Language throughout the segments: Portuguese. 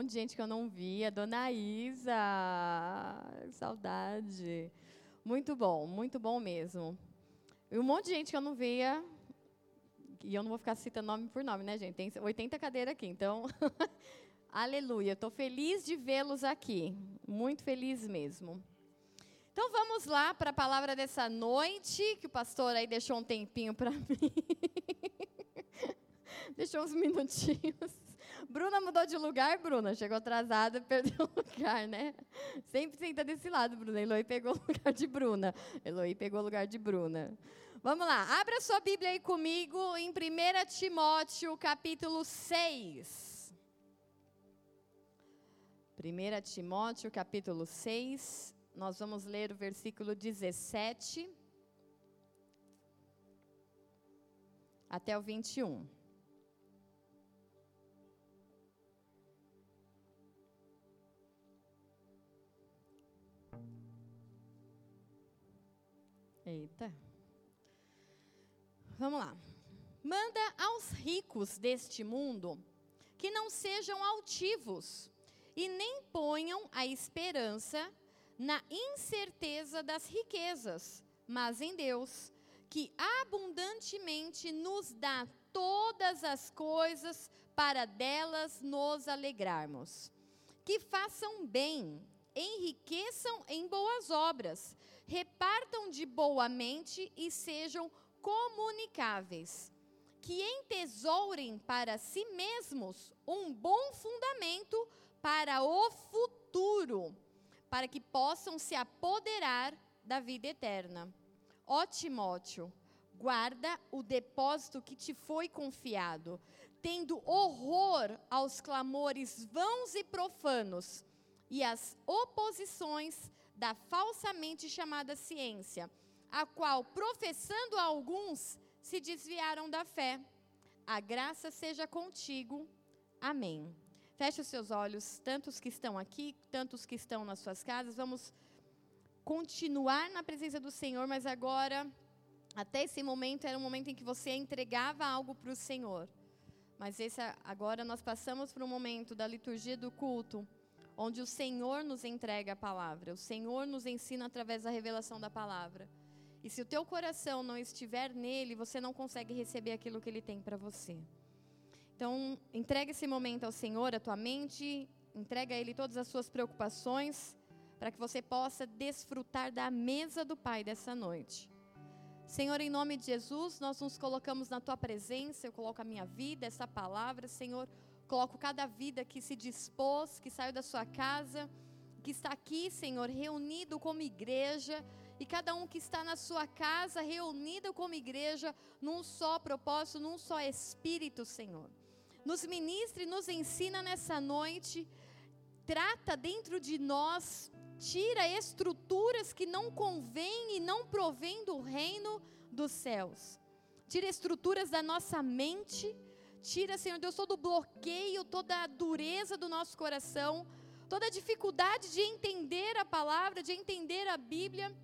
monte de gente que eu não via. Dona Isa, saudade. Muito bom, muito bom mesmo. E um monte de gente que eu não via. E eu não vou ficar citando nome por nome, né, gente? Tem 80 cadeiras aqui, então. Aleluia. Estou feliz de vê-los aqui. Muito feliz mesmo. Então vamos lá para a palavra dessa noite, que o pastor aí deixou um tempinho para mim. deixou uns minutinhos. Bruna mudou de lugar, Bruna. Chegou atrasada, perdeu o lugar, né? Sempre senta desse lado, Bruna. Eloy pegou o lugar de Bruna. Eloy pegou o lugar de Bruna. Vamos lá, abra sua Bíblia aí comigo em 1 Timóteo, capítulo 6. 1 Timóteo, capítulo 6. Nós vamos ler o versículo 17 até o 21. Eita. Vamos lá. Manda aos ricos deste mundo que não sejam altivos e nem ponham a esperança na incerteza das riquezas, mas em Deus, que abundantemente nos dá todas as coisas para delas nos alegrarmos. Que façam bem, enriqueçam em boas obras, repartam de boa mente e sejam comunicáveis. Que entesourem para si mesmos um bom fundamento para o futuro, para que possam se apoderar da vida eterna. Ó Timóteo, guarda o depósito que te foi confiado, tendo horror aos clamores vãos e profanos e as oposições da falsamente chamada ciência, a qual, professando alguns, se desviaram da fé. A graça seja contigo. Amém. Feche os seus olhos, tantos que estão aqui, tantos que estão nas suas casas. Vamos continuar na presença do Senhor, mas agora, até esse momento, era um momento em que você entregava algo para o Senhor. Mas esse, agora nós passamos para um momento da liturgia do culto onde o Senhor nos entrega a palavra, o Senhor nos ensina através da revelação da palavra. E se o teu coração não estiver nele, você não consegue receber aquilo que ele tem para você. Então, entrega esse momento ao Senhor, a tua mente, entrega a ele todas as suas preocupações, para que você possa desfrutar da mesa do Pai dessa noite. Senhor, em nome de Jesus, nós nos colocamos na tua presença, eu coloco a minha vida, essa palavra, Senhor, Coloco cada vida que se dispôs, que saiu da sua casa, que está aqui, Senhor, reunido como igreja, e cada um que está na sua casa, reunido como igreja, num só propósito, num só espírito, Senhor. Nos ministre, nos ensina nessa noite, trata dentro de nós, tira estruturas que não convêm e não provêm do reino dos céus. Tira estruturas da nossa mente, Tira, Senhor Deus, todo o bloqueio, toda a dureza do nosso coração, toda a dificuldade de entender a palavra, de entender a Bíblia.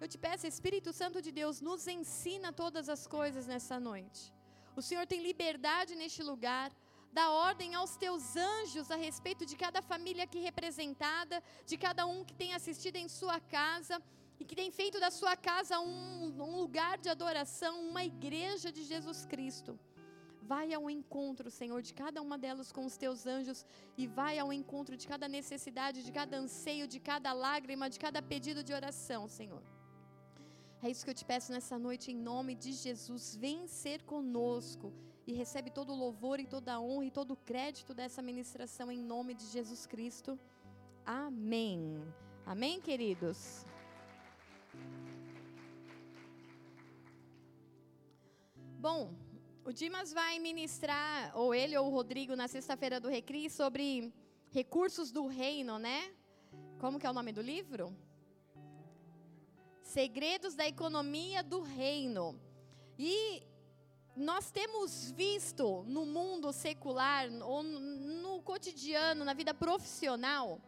Eu te peço, Espírito Santo de Deus, nos ensina todas as coisas nessa noite. O Senhor tem liberdade neste lugar. Dá ordem aos teus anjos a respeito de cada família aqui representada, de cada um que tem assistido em sua casa e que tem feito da sua casa um, um lugar de adoração, uma igreja de Jesus Cristo. Vai ao encontro, Senhor, de cada uma delas com os teus anjos e vai ao encontro de cada necessidade, de cada anseio, de cada lágrima, de cada pedido de oração, Senhor. É isso que eu te peço nessa noite, em nome de Jesus. Vem ser conosco e recebe todo o louvor e toda a honra e todo o crédito dessa ministração, em nome de Jesus Cristo. Amém. Amém, queridos? Bom, o Dimas vai ministrar, ou ele ou o Rodrigo, na sexta-feira do Recri, sobre recursos do reino, né? Como que é o nome do livro? Segredos da economia do reino. E nós temos visto no mundo secular, ou no cotidiano, na vida profissional,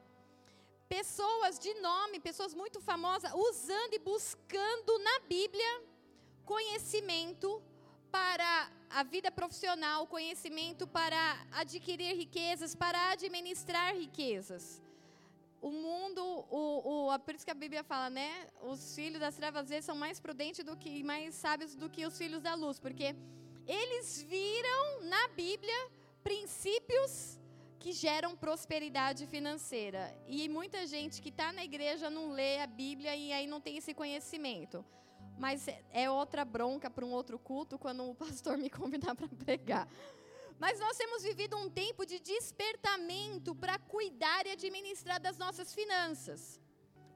pessoas de nome, pessoas muito famosas, usando e buscando na Bíblia conhecimento para a vida profissional, conhecimento para adquirir riquezas, para administrar riquezas. O mundo, o, o, por isso que a Bíblia fala, né? Os filhos das trevas às vezes são mais prudentes do que mais sábios do que os filhos da luz, porque eles viram na Bíblia princípios que geram prosperidade financeira. E muita gente que está na igreja não lê a Bíblia e aí não tem esse conhecimento. Mas é, outra bronca para um outro culto quando o pastor me convidar para pregar. Mas nós temos vivido um tempo de despertamento para cuidar e administrar das nossas finanças.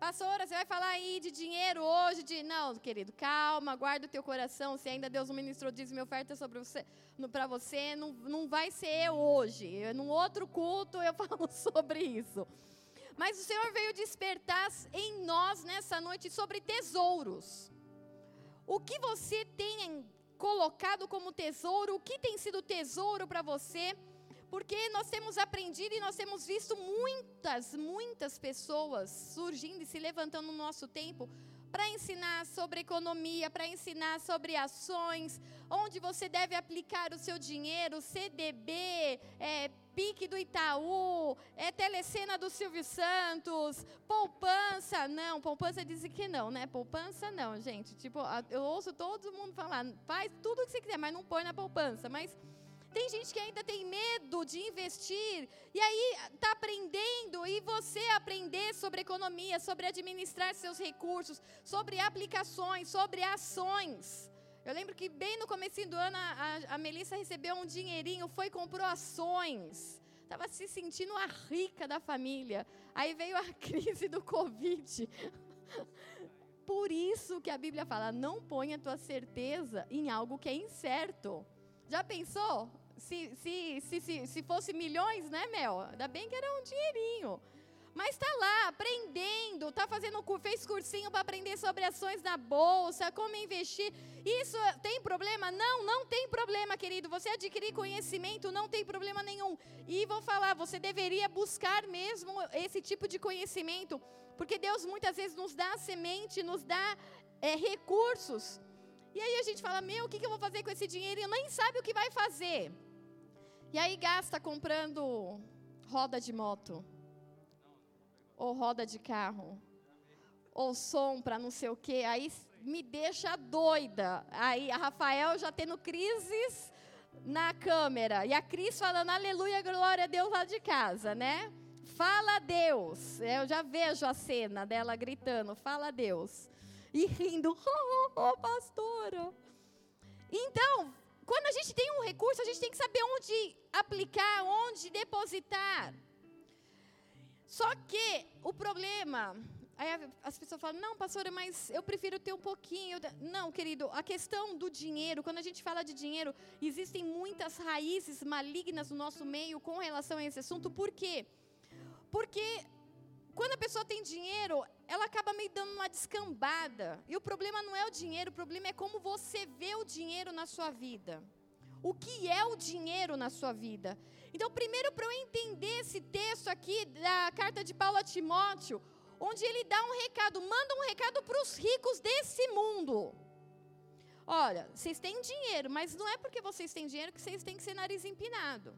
Pastora, você vai falar aí de dinheiro hoje? De não, querido, calma, guarda o teu coração. Se ainda Deus não ministrou dízimo e oferta sobre você, para você, não, não vai ser eu hoje. Num outro culto eu falo sobre isso. Mas o Senhor veio despertar em nós nessa noite sobre tesouros. O que você tem colocado como tesouro? O que tem sido tesouro para você? Porque nós temos aprendido e nós temos visto muitas, muitas pessoas surgindo e se levantando no nosso tempo para ensinar sobre economia, para ensinar sobre ações, onde você deve aplicar o seu dinheiro, CDB, é, PIC do Itaú, é telecena do Silvio Santos, poupança. Não, poupança dizem que não, né? Poupança não, gente. Tipo, eu ouço todo mundo falar, faz tudo o que você quiser, mas não põe na poupança. Mas tem gente que ainda tem medo de investir e aí está aprendendo e você aprender sobre economia, sobre administrar seus recursos, sobre aplicações, sobre ações. Eu lembro que bem no começo do ano a, a Melissa recebeu um dinheirinho, foi comprou ações. Estava se sentindo a rica da família. Aí veio a crise do Covid. Por isso que a Bíblia fala: não ponha tua certeza em algo que é incerto. Já pensou? Se, se, se, se, se fosse milhões, né, Mel? Ainda bem que era um dinheirinho. Mas está lá, aprendendo, está fazendo, fez cursinho para aprender sobre ações na bolsa, como investir. Isso tem problema? Não, não tem problema, querido. Você adquirir conhecimento não tem problema nenhum. E vou falar, você deveria buscar mesmo esse tipo de conhecimento, porque Deus muitas vezes nos dá semente, nos dá é, recursos. E aí a gente fala, meu, o que, que eu vou fazer com esse dinheiro? E nem sabe o que vai fazer. E aí gasta comprando roda de moto, ou roda de carro, ou som para não sei o quê. Aí me deixa doida. Aí a Rafael já tendo crises na câmera. E a Cris falando aleluia, glória a Deus lá de casa, né? Fala Deus. Eu já vejo a cena dela gritando, fala Deus. E rindo, oh, oh, oh pastora. Então, quando a gente tem um recurso, a gente tem que saber onde aplicar, onde depositar. Só que o problema, aí as pessoas falam, não, pastora, mas eu prefiro ter um pouquinho. Não, querido, a questão do dinheiro, quando a gente fala de dinheiro, existem muitas raízes malignas no nosso meio com relação a esse assunto. Por quê? Porque quando a pessoa tem dinheiro, ela acaba meio dando uma descambada. E o problema não é o dinheiro, o problema é como você vê o dinheiro na sua vida. O que é o dinheiro na sua vida? Então, primeiro, para eu entender esse texto aqui da carta de Paulo a Timóteo, onde ele dá um recado, manda um recado para os ricos desse mundo. Olha, vocês têm dinheiro, mas não é porque vocês têm dinheiro que vocês têm que ser nariz empinado.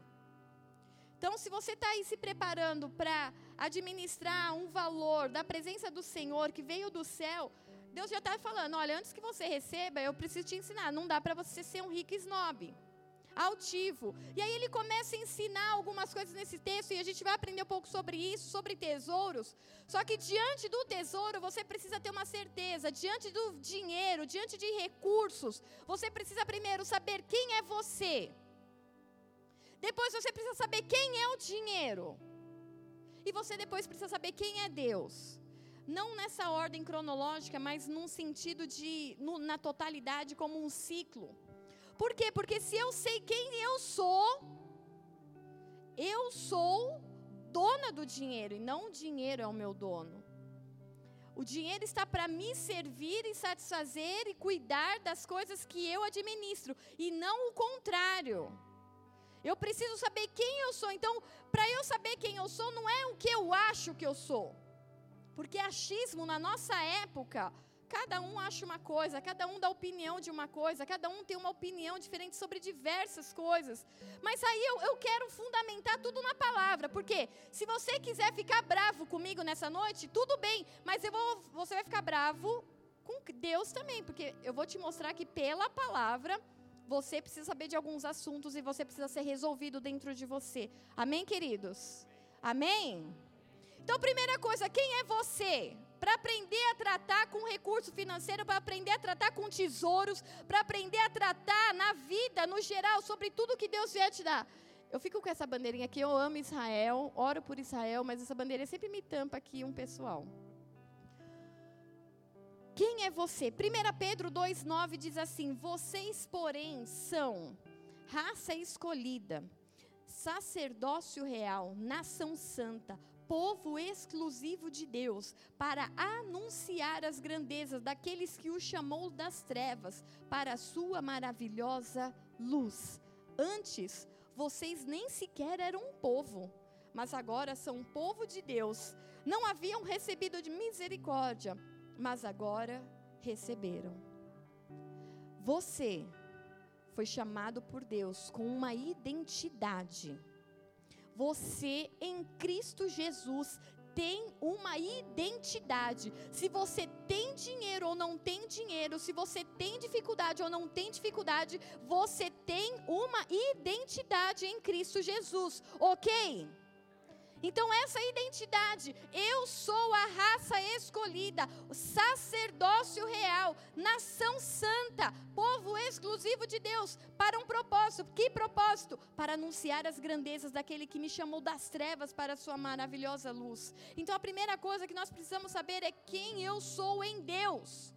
Então, se você está aí se preparando para administrar um valor da presença do Senhor que veio do céu, Deus já está falando: olha, antes que você receba, eu preciso te ensinar. Não dá para você ser um rico snob, altivo. E aí ele começa a ensinar algumas coisas nesse texto e a gente vai aprender um pouco sobre isso, sobre tesouros. Só que diante do tesouro, você precisa ter uma certeza. Diante do dinheiro, diante de recursos, você precisa primeiro saber quem é você. Depois você precisa saber quem é o dinheiro. E você depois precisa saber quem é Deus. Não nessa ordem cronológica, mas num sentido de, no, na totalidade, como um ciclo. Por quê? Porque se eu sei quem eu sou, eu sou dona do dinheiro e não o dinheiro é o meu dono. O dinheiro está para me servir e satisfazer e cuidar das coisas que eu administro e não o contrário. Eu preciso saber quem eu sou. Então, para eu saber quem eu sou, não é o que eu acho que eu sou. Porque achismo na nossa época cada um acha uma coisa, cada um dá opinião de uma coisa, cada um tem uma opinião diferente sobre diversas coisas. Mas aí eu, eu quero fundamentar tudo na palavra, porque se você quiser ficar bravo comigo nessa noite, tudo bem, mas eu vou, você vai ficar bravo com Deus também, porque eu vou te mostrar que pela palavra você precisa saber de alguns assuntos e você precisa ser resolvido dentro de você. Amém, queridos? Amém? Então, primeira coisa, quem é você? Para aprender a tratar com recurso financeiro, para aprender a tratar com tesouros, para aprender a tratar na vida, no geral, sobre tudo que Deus vier te dar. Eu fico com essa bandeirinha aqui, eu amo Israel, oro por Israel, mas essa bandeirinha sempre me tampa aqui um pessoal. Quem é você? 1 Pedro 2,9 diz assim: Vocês, porém, são raça escolhida, sacerdócio real, nação santa, povo exclusivo de Deus, para anunciar as grandezas daqueles que o chamou das trevas para a sua maravilhosa luz. Antes, vocês nem sequer eram um povo, mas agora são um povo de Deus. Não haviam recebido de misericórdia mas agora receberam. Você foi chamado por Deus com uma identidade. Você em Cristo Jesus tem uma identidade. Se você tem dinheiro ou não tem dinheiro, se você tem dificuldade ou não tem dificuldade, você tem uma identidade em Cristo Jesus, ok? Então, essa identidade, eu sou a raça escolhida, o sacerdócio real, nação santa, povo exclusivo de Deus, para um propósito. Que propósito? Para anunciar as grandezas daquele que me chamou das trevas para a sua maravilhosa luz. Então, a primeira coisa que nós precisamos saber é quem eu sou em Deus.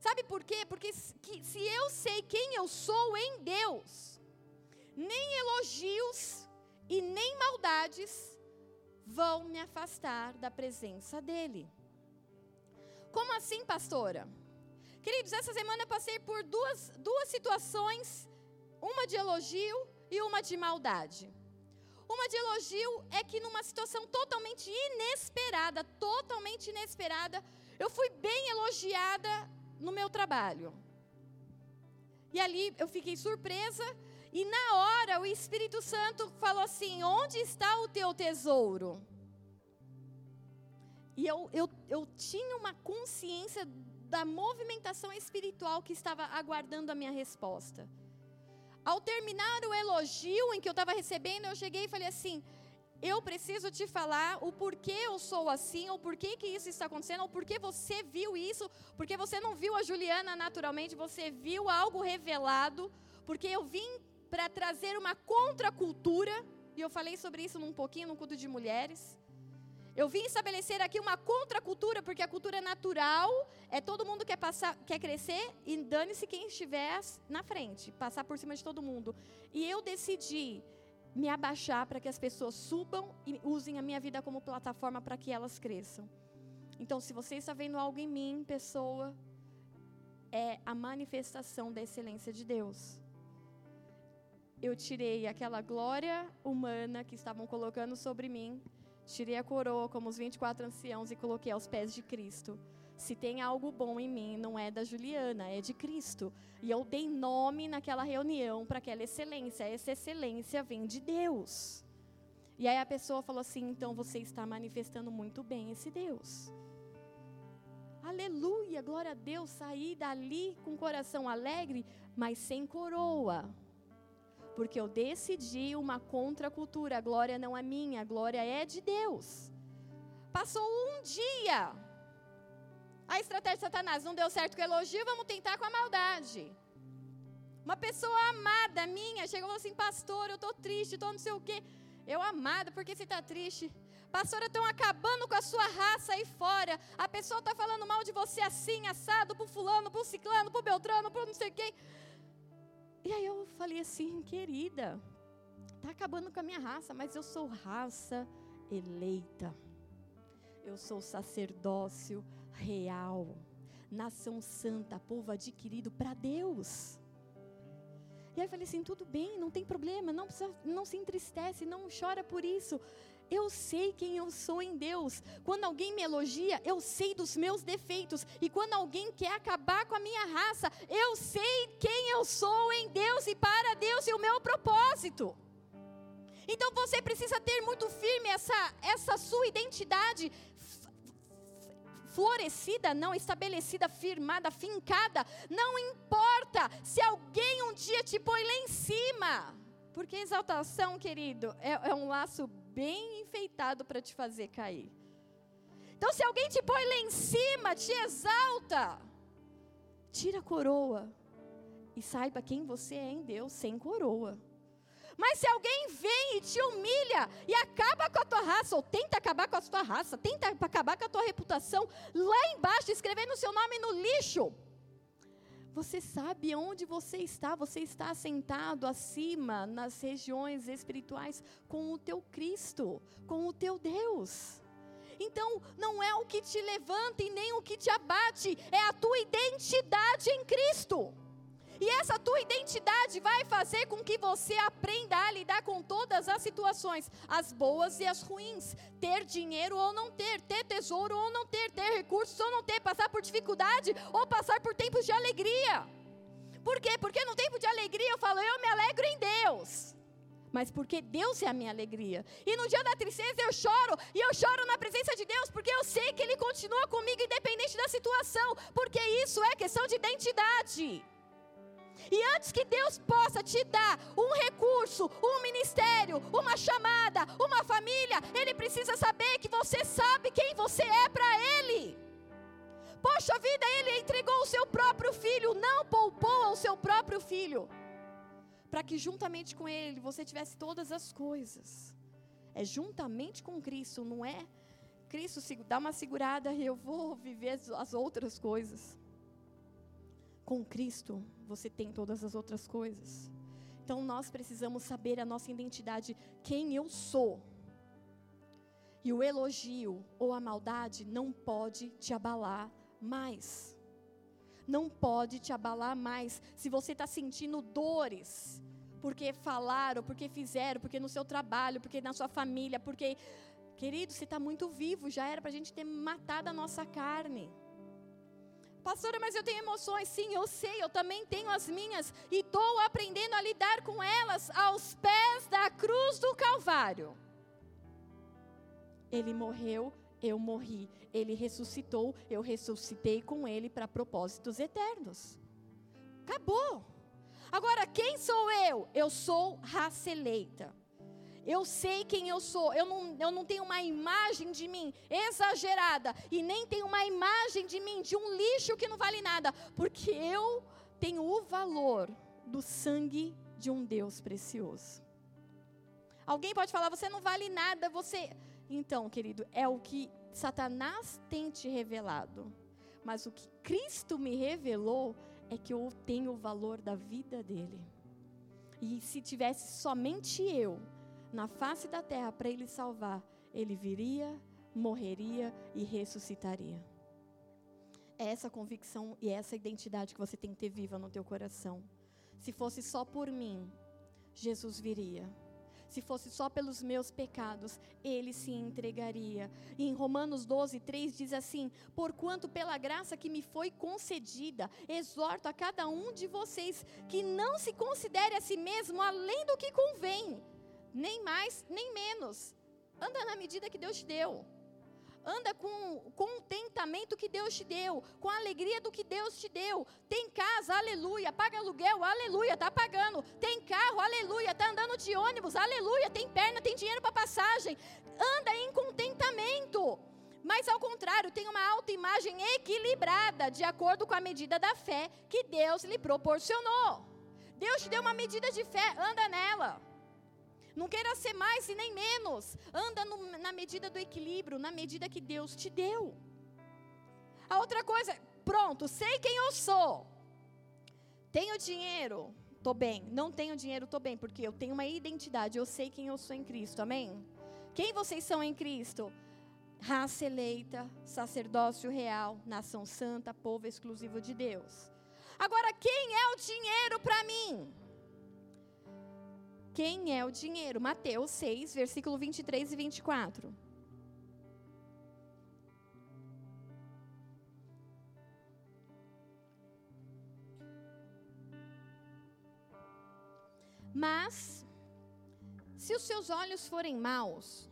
Sabe por quê? Porque se eu sei quem eu sou em Deus, nem elogios e nem maldades vão me afastar da presença dEle. Como assim, pastora? Queridos, essa semana eu passei por duas, duas situações, uma de elogio e uma de maldade. Uma de elogio é que numa situação totalmente inesperada, totalmente inesperada, eu fui bem elogiada no meu trabalho. E ali eu fiquei surpresa e na hora o Espírito Santo falou assim: Onde está o teu tesouro? E eu, eu, eu tinha uma consciência da movimentação espiritual que estava aguardando a minha resposta. Ao terminar o elogio em que eu estava recebendo, eu cheguei e falei assim: eu preciso te falar o porquê eu sou assim, ou porquê que isso está acontecendo, ou porquê você viu isso, porque você não viu a Juliana naturalmente, você viu algo revelado, porque eu vim para trazer uma contracultura, e eu falei sobre isso num pouquinho no culto de mulheres. Eu vim estabelecer aqui uma contracultura, porque a cultura natural é todo mundo quer passar, quer crescer e dane-se quem estiver na frente, passar por cima de todo mundo. E eu decidi me abaixar para que as pessoas subam e usem a minha vida como plataforma para que elas cresçam. Então, se você está vendo algo em mim, pessoa, é a manifestação da excelência de Deus eu tirei aquela glória humana que estavam colocando sobre mim, tirei a coroa como os 24 anciãos e coloquei aos pés de Cristo. Se tem algo bom em mim, não é da Juliana, é de Cristo. E eu dei nome naquela reunião para aquela excelência. Essa excelência vem de Deus. E aí a pessoa falou assim: então você está manifestando muito bem esse Deus. Aleluia, glória a Deus. Saí dali com coração alegre, mas sem coroa porque eu decidi uma contracultura. A glória não é minha, a glória é de Deus. Passou um dia. A estratégia de Satanás não deu certo com o elogio, vamos tentar com a maldade. Uma pessoa amada minha chegou assim: Pastor, eu estou triste, estou não sei o quê. Eu amada, por que você está triste? Pastora, estão acabando com a sua raça aí fora. A pessoa está falando mal de você assim, assado, por fulano, por ciclano, por beltrano, por não sei quem. E aí eu falei assim, querida, tá acabando com a minha raça, mas eu sou raça eleita. Eu sou sacerdócio real, nação santa, povo adquirido para Deus. E aí eu falei assim, tudo bem, não tem problema, não, precisa, não se entristece, não chora por isso. Eu sei quem eu sou em Deus. Quando alguém me elogia, eu sei dos meus defeitos. E quando alguém quer acabar com a minha raça, eu sei quem eu sou em Deus e para Deus e o meu propósito. Então você precisa ter muito firme essa, essa sua identidade florescida, não estabelecida, firmada, fincada. Não importa se alguém um dia te põe lá em cima. Porque exaltação, querido, é, é um laço bem enfeitado para te fazer cair. Então, se alguém te põe lá em cima, te exalta, tira a coroa e saiba quem você é em Deus sem coroa. Mas se alguém vem e te humilha e acaba com a tua raça, ou tenta acabar com a tua raça, tenta acabar com a tua reputação, lá embaixo, escrevendo o seu nome no lixo, você sabe onde você está, você está sentado acima nas regiões espirituais com o teu Cristo, com o teu Deus. Então, não é o que te levanta e nem o que te abate, é a tua identidade em Cristo. E essa tua identidade vai fazer com que você aprenda a lidar com todas as situações, as boas e as ruins. Ter dinheiro ou não ter, ter tesouro ou não ter, ter recursos ou não ter, passar por dificuldade ou passar por tempos de alegria. Por quê? Porque no tempo de alegria eu falo, eu me alegro em Deus. Mas porque Deus é a minha alegria. E no dia da tristeza eu choro, e eu choro na presença de Deus, porque eu sei que Ele continua comigo, independente da situação. Porque isso é questão de identidade. E antes que Deus possa te dar um recurso, um ministério, uma chamada, uma família, Ele precisa saber que você sabe quem você é para Ele. Poxa vida, Ele entregou o seu próprio filho, não poupou ao seu próprio filho, para que juntamente com Ele você tivesse todas as coisas. É juntamente com Cristo, não é? Cristo dá uma segurada e eu vou viver as outras coisas. Com Cristo, você tem todas as outras coisas. Então nós precisamos saber a nossa identidade, quem eu sou. E o elogio ou a maldade não pode te abalar mais. Não pode te abalar mais. Se você está sentindo dores, porque falaram, porque fizeram, porque no seu trabalho, porque na sua família, porque. Querido, você está muito vivo, já era para a gente ter matado a nossa carne. Pastora, mas eu tenho emoções. Sim, eu sei, eu também tenho as minhas. E estou aprendendo a lidar com elas aos pés da cruz do Calvário. Ele morreu, eu morri. Ele ressuscitou, eu ressuscitei com ele para propósitos eternos. Acabou. Agora, quem sou eu? Eu sou raça eleita. Eu sei quem eu sou. Eu não, eu não tenho uma imagem de mim exagerada. E nem tenho uma imagem de mim de um lixo que não vale nada. Porque eu tenho o valor do sangue de um Deus precioso. Alguém pode falar, você não vale nada, você. Então, querido, é o que Satanás tem te revelado. Mas o que Cristo me revelou é que eu tenho o valor da vida dele. E se tivesse somente eu, na face da terra para ele salvar, ele viria, morreria e ressuscitaria. É essa convicção e essa identidade que você tem que ter viva no teu coração. Se fosse só por mim, Jesus viria. Se fosse só pelos meus pecados, ele se entregaria. E em Romanos 12, 3 diz assim: Porquanto pela graça que me foi concedida, exorto a cada um de vocês que não se considere a si mesmo além do que convém nem mais, nem menos. Anda na medida que Deus te deu. Anda com contentamento que Deus te deu, com a alegria do que Deus te deu. Tem casa, aleluia. Paga aluguel, aleluia, tá pagando. Tem carro, aleluia, tá andando de ônibus, aleluia. Tem perna, tem dinheiro para passagem. Anda em contentamento. Mas ao contrário, tem uma autoimagem equilibrada, de acordo com a medida da fé que Deus lhe proporcionou. Deus te deu uma medida de fé, anda nela. Não queira ser mais e nem menos. Anda no, na medida do equilíbrio, na medida que Deus te deu. A outra coisa, pronto, sei quem eu sou. Tenho dinheiro, estou bem. Não tenho dinheiro, estou bem, porque eu tenho uma identidade, eu sei quem eu sou em Cristo, amém? Quem vocês são em Cristo? Raça eleita, sacerdócio real, nação santa, povo exclusivo de Deus. Agora, quem é o dinheiro para mim? Quem é o dinheiro. Mateus 6, versículo 23 e 24. Mas, se os seus olhos forem maus,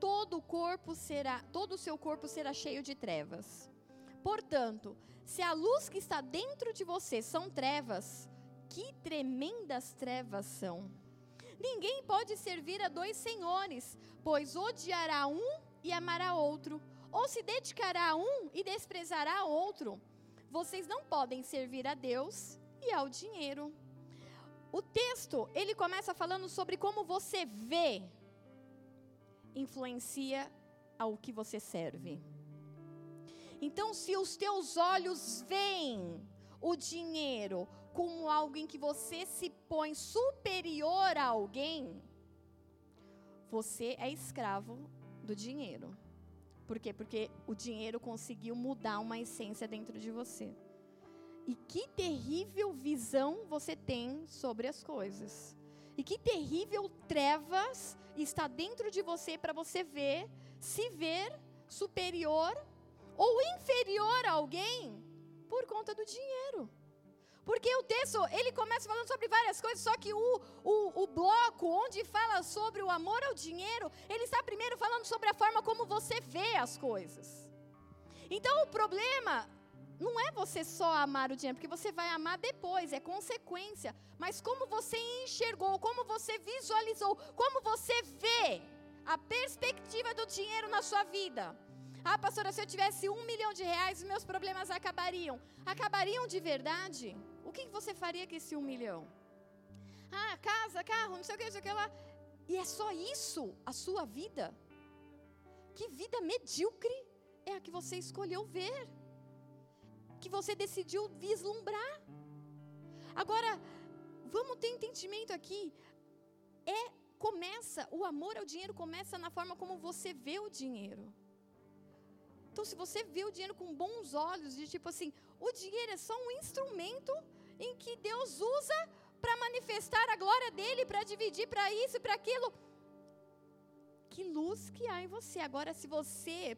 todo o corpo será, todo o seu corpo será cheio de trevas. Portanto, se a luz que está dentro de você são trevas, que tremendas trevas são. Ninguém pode servir a dois senhores, pois odiará um e amará outro, ou se dedicará a um e desprezará outro. Vocês não podem servir a Deus e ao dinheiro. O texto, ele começa falando sobre como você vê influencia ao que você serve. Então, se os teus olhos veem o dinheiro como algo em que você se põe superior a alguém, você é escravo do dinheiro. Por quê? Porque o dinheiro conseguiu mudar uma essência dentro de você. E que terrível visão você tem sobre as coisas. E que terrível trevas está dentro de você para você ver, se ver superior ou inferior a alguém por conta do dinheiro. Porque o texto, ele começa falando sobre várias coisas, só que o, o, o bloco onde fala sobre o amor ao dinheiro, ele está primeiro falando sobre a forma como você vê as coisas. Então o problema não é você só amar o dinheiro, porque você vai amar depois, é consequência. Mas como você enxergou, como você visualizou, como você vê a perspectiva do dinheiro na sua vida. Ah, pastora, se eu tivesse um milhão de reais, meus problemas acabariam. Acabariam de verdade? O que você faria com esse um milhão? Ah, casa, carro, não sei o que, não sei o que lá. E é só isso a sua vida? Que vida medíocre é a que você escolheu ver? que você decidiu vislumbrar. Agora, vamos ter entendimento aqui. É começa, o amor ao dinheiro começa na forma como você vê o dinheiro. Então, se você vê o dinheiro com bons olhos, de tipo assim, o dinheiro é só um instrumento em que Deus usa para manifestar a glória dele, para dividir para isso e para aquilo. Que luz que há em você. Agora, se você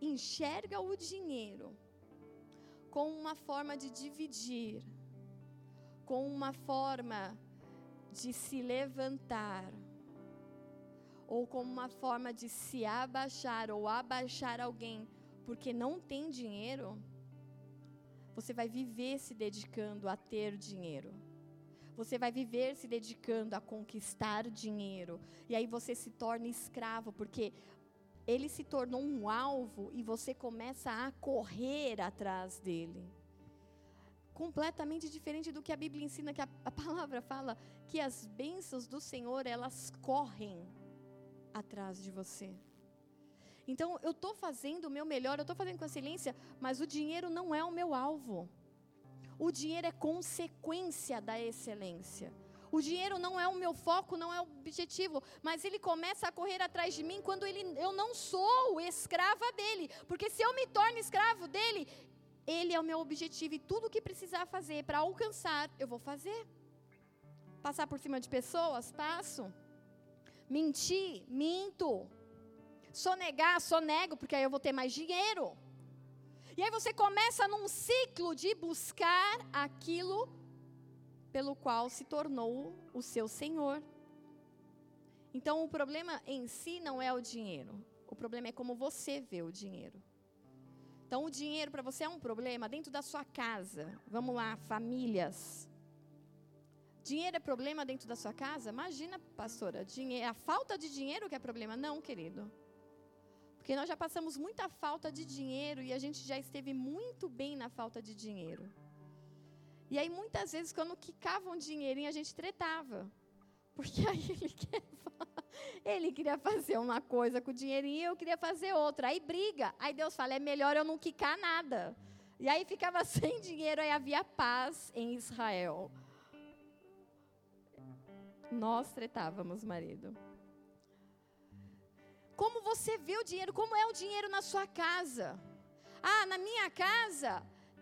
enxerga o dinheiro com uma forma de dividir, com uma forma de se levantar, ou como uma forma de se abaixar ou abaixar alguém porque não tem dinheiro, você vai viver se dedicando a ter dinheiro. Você vai viver se dedicando a conquistar dinheiro. E aí você se torna escravo, porque ele se tornou um alvo e você começa a correr atrás dele. Completamente diferente do que a Bíblia ensina, que a, a palavra fala que as bênçãos do Senhor, elas correm atrás de você. Então, eu estou fazendo o meu melhor, eu estou fazendo com excelência, mas o dinheiro não é o meu alvo. O dinheiro é consequência da excelência. O dinheiro não é o meu foco, não é o objetivo, mas ele começa a correr atrás de mim quando ele, eu não sou escrava dele. Porque se eu me torno escravo dele, ele é o meu objetivo e tudo que precisar fazer para alcançar, eu vou fazer. Passar por cima de pessoas, passo. Mentir, minto. Sonegar, sonego, porque aí eu vou ter mais dinheiro. E aí você começa num ciclo de buscar aquilo pelo qual se tornou o seu senhor. Então, o problema em si não é o dinheiro. O problema é como você vê o dinheiro. Então, o dinheiro para você é um problema dentro da sua casa. Vamos lá, famílias. Dinheiro é problema dentro da sua casa? Imagina, pastora, dinheiro, a falta de dinheiro que é problema? Não, querido. Porque nós já passamos muita falta de dinheiro e a gente já esteve muito bem na falta de dinheiro. E aí, muitas vezes, quando quicavam um dinheirinho, a gente tretava. Porque aí ele, quer, ele queria fazer uma coisa com o dinheirinho e eu queria fazer outra. Aí briga. Aí Deus fala: é melhor eu não quicar nada. E aí ficava sem dinheiro, aí havia paz em Israel. Nós tretávamos, marido. Como você vê o dinheiro? Como é o dinheiro na sua casa? Ah, na minha casa,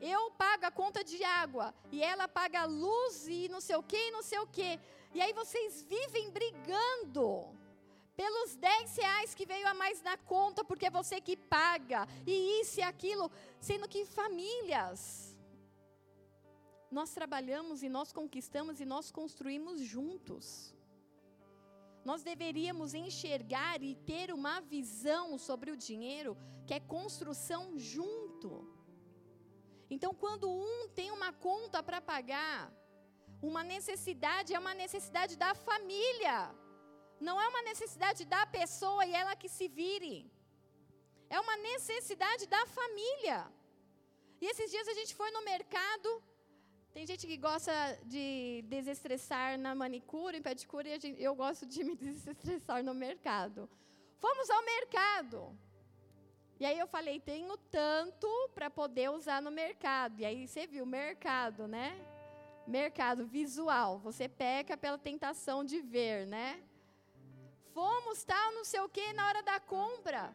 eu pago a conta de água e ela paga a luz e não sei o que e não sei o que. E aí vocês vivem brigando pelos 10 reais que veio a mais na conta, porque é você que paga, e isso e aquilo, sendo que famílias, nós trabalhamos e nós conquistamos e nós construímos juntos. Nós deveríamos enxergar e ter uma visão sobre o dinheiro que é construção junto. Então, quando um tem uma conta para pagar, uma necessidade é uma necessidade da família. Não é uma necessidade da pessoa e ela que se vire. É uma necessidade da família. E esses dias a gente foi no mercado. Tem gente que gosta de desestressar na manicure, em pedicure, e gente, eu gosto de me desestressar no mercado. Fomos ao mercado. E aí eu falei, tenho tanto para poder usar no mercado. E aí você viu, mercado, né? Mercado visual. Você peca pela tentação de ver, né? fomos, tal, não sei o que, na hora da compra,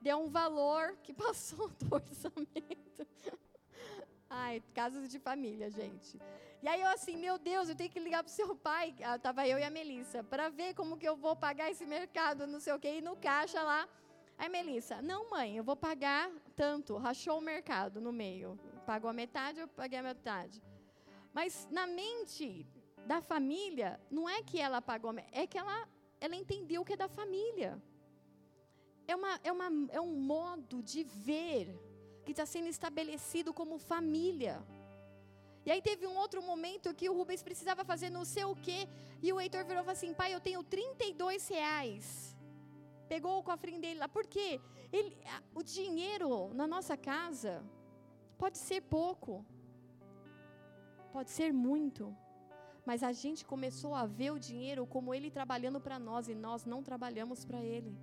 deu um valor que passou do orçamento. Ai, casos de família, gente. E aí eu assim, meu Deus, eu tenho que ligar pro seu pai, ah, tava eu e a Melissa, para ver como que eu vou pagar esse mercado, não sei o que, e no caixa lá. Aí Melissa, não mãe, eu vou pagar tanto, rachou o mercado no meio. Pagou a metade, eu paguei a metade. Mas na mente da família, não é que ela pagou, é que ela ela entendeu que é da família. É, uma, é, uma, é um modo de ver que está sendo estabelecido como família. E aí teve um outro momento que o Rubens precisava fazer não sei o quê, e o Heitor virou e falou assim, pai, eu tenho 32 reais. Pegou o cofrinho dele lá, por quê? Ele, o dinheiro na nossa casa pode ser pouco, pode ser muito mas a gente começou a ver o dinheiro como ele trabalhando para nós e nós não trabalhamos para ele.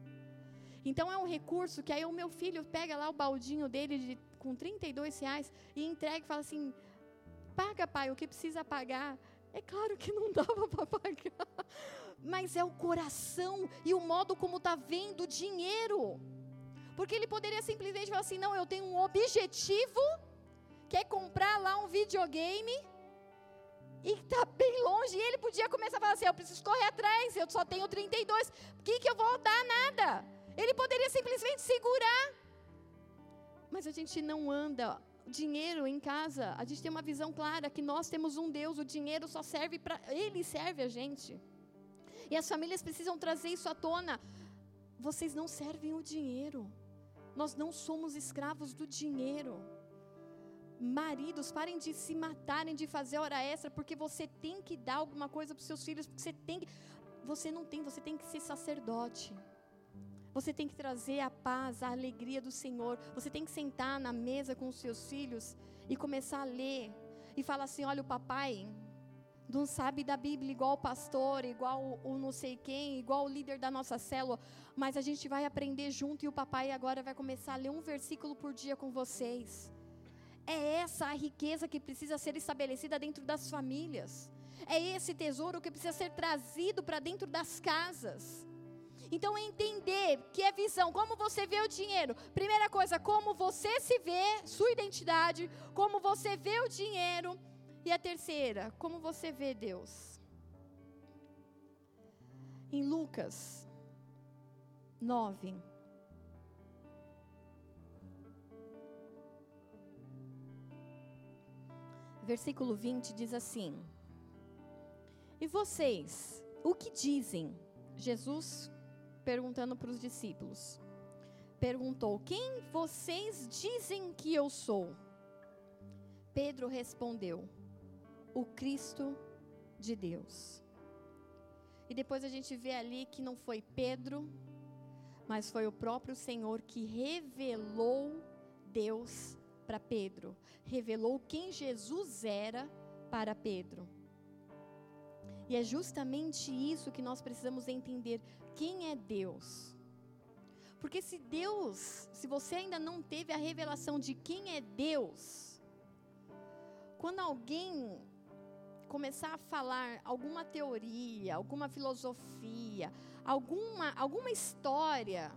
Então é um recurso que aí o meu filho pega lá o baldinho dele de, com 32 reais e entrega e fala assim: paga, pai, o que precisa pagar. É claro que não dava para pagar, mas é o coração e o modo como está vendo o dinheiro. Porque ele poderia simplesmente falar assim: não, eu tenho um objetivo, que é comprar lá um videogame e está bem longe. E ele podia começar a falar assim: eu preciso correr atrás, eu só tenho 32, o que, que eu vou dar? Nada. Ele poderia simplesmente segurar. Mas a gente não anda. Dinheiro em casa, a gente tem uma visão clara que nós temos um Deus, o dinheiro só serve para. Ele serve a gente. E as famílias precisam trazer isso à tona. Vocês não servem o dinheiro. Nós não somos escravos do dinheiro. Maridos, parem de se matarem de fazer hora extra, porque você tem que dar alguma coisa para os seus filhos, porque você tem que. Você não tem, você tem que ser sacerdote. Você tem que trazer a paz, a alegria do Senhor. Você tem que sentar na mesa com os seus filhos e começar a ler. E falar assim: olha, o papai não sabe da Bíblia igual o pastor, igual o, não sei quem, igual o líder da nossa célula, mas a gente vai aprender junto e o papai agora vai começar a ler um versículo por dia com vocês. É essa a riqueza que precisa ser estabelecida dentro das famílias. É esse tesouro que precisa ser trazido para dentro das casas. Então, entender que é visão, como você vê o dinheiro. Primeira coisa, como você se vê, sua identidade, como você vê o dinheiro. E a terceira, como você vê Deus. Em Lucas 9, versículo 20 diz assim: E vocês, o que dizem? Jesus perguntando para os discípulos. Perguntou: Quem vocês dizem que eu sou? Pedro respondeu: O Cristo de Deus. E depois a gente vê ali que não foi Pedro, mas foi o próprio Senhor que revelou Deus para Pedro, revelou quem Jesus era para Pedro. E é justamente isso que nós precisamos entender: quem é Deus. Porque se Deus, se você ainda não teve a revelação de quem é Deus, quando alguém começar a falar alguma teoria, alguma filosofia, alguma, alguma história,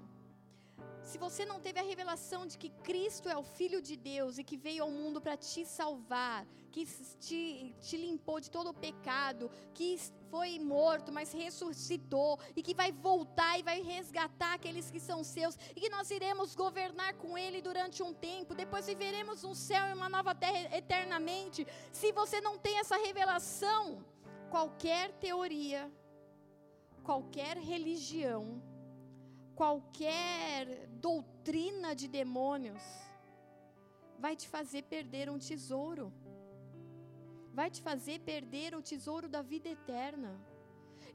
se você não teve a revelação de que Cristo é o Filho de Deus e que veio ao mundo para te salvar, que te, te limpou de todo o pecado, que foi morto, mas ressuscitou e que vai voltar e vai resgatar aqueles que são seus e que nós iremos governar com Ele durante um tempo, depois viveremos um céu e uma nova terra eternamente. Se você não tem essa revelação, qualquer teoria, qualquer religião, qualquer doutrina de demônios vai te fazer perder um tesouro. Vai te fazer perder o tesouro da vida eterna.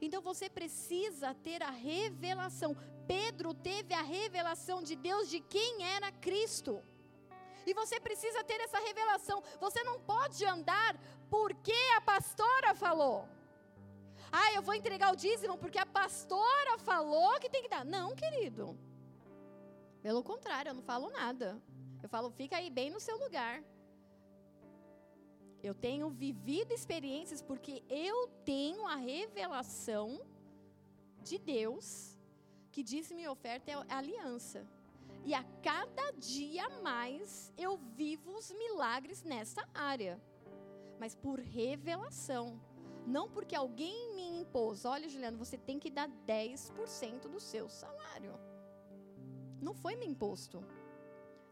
Então você precisa ter a revelação. Pedro teve a revelação de Deus de quem era Cristo. E você precisa ter essa revelação. Você não pode andar porque a pastora falou. Eu vou entregar o dízimo porque a pastora falou que tem que dar. Não, querido. Pelo contrário, eu não falo nada. Eu falo, fica aí bem no seu lugar. Eu tenho vivido experiências porque eu tenho a revelação de Deus que dízimo e oferta é aliança. E a cada dia mais eu vivo os milagres nessa área. Mas por revelação. Não porque alguém me impôs. Olha, Juliano, você tem que dar 10% do seu salário. Não foi me imposto.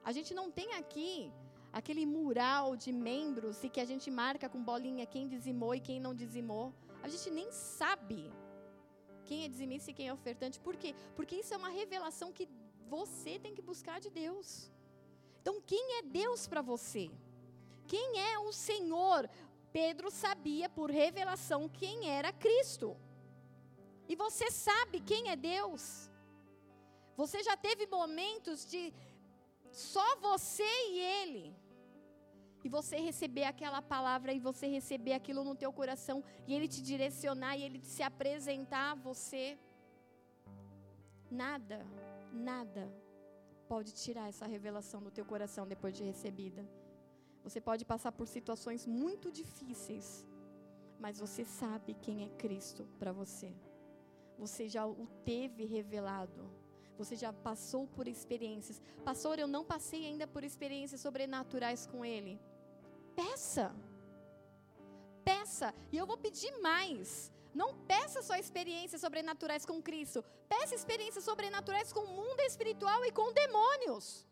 A gente não tem aqui aquele mural de membros e que a gente marca com bolinha quem dizimou e quem não dizimou. A gente nem sabe quem é dizimista e quem é ofertante. Por quê? Porque isso é uma revelação que você tem que buscar de Deus. Então, quem é Deus para você? Quem é o Senhor? Pedro sabia por revelação quem era Cristo. E você sabe quem é Deus. Você já teve momentos de só você e Ele. E você receber aquela palavra e você receber aquilo no teu coração e Ele te direcionar e Ele se apresentar a você. Nada, nada pode tirar essa revelação do teu coração depois de recebida. Você pode passar por situações muito difíceis, mas você sabe quem é Cristo para você. Você já o teve revelado. Você já passou por experiências. Pastor, eu não passei ainda por experiências sobrenaturais com Ele. Peça. Peça. E eu vou pedir mais. Não peça só experiências sobrenaturais com Cristo. Peça experiências sobrenaturais com o mundo espiritual e com demônios.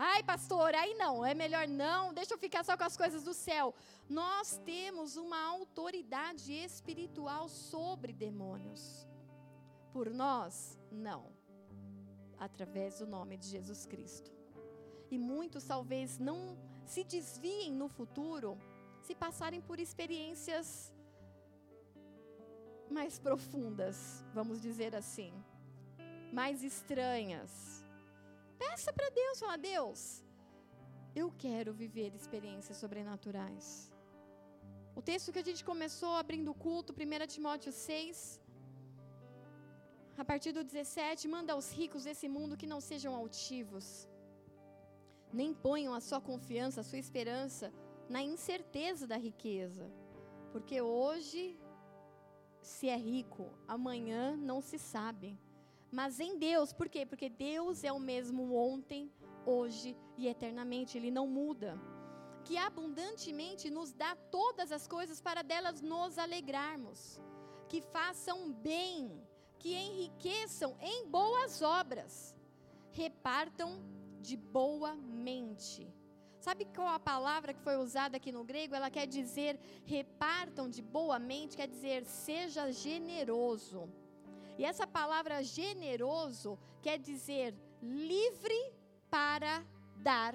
Ai, pastor, aí não, é melhor não, deixa eu ficar só com as coisas do céu. Nós temos uma autoridade espiritual sobre demônios. Por nós, não. Através do nome de Jesus Cristo. E muitos talvez não se desviem no futuro se passarem por experiências mais profundas, vamos dizer assim, mais estranhas Peça para Deus, fala, Deus, eu quero viver experiências sobrenaturais. O texto que a gente começou abrindo o culto, 1 Timóteo 6, a partir do 17, manda aos ricos desse mundo que não sejam altivos, nem ponham a sua confiança, a sua esperança na incerteza da riqueza, porque hoje se é rico, amanhã não se sabe mas em Deus. Por quê? Porque Deus é o mesmo ontem, hoje e eternamente, Ele não muda. Que abundantemente nos dá todas as coisas para delas nos alegrarmos. Que façam bem, que enriqueçam em boas obras, repartam de boa mente. Sabe qual a palavra que foi usada aqui no grego? Ela quer dizer repartam de boa mente, quer dizer seja generoso. E essa palavra generoso quer dizer livre para dar.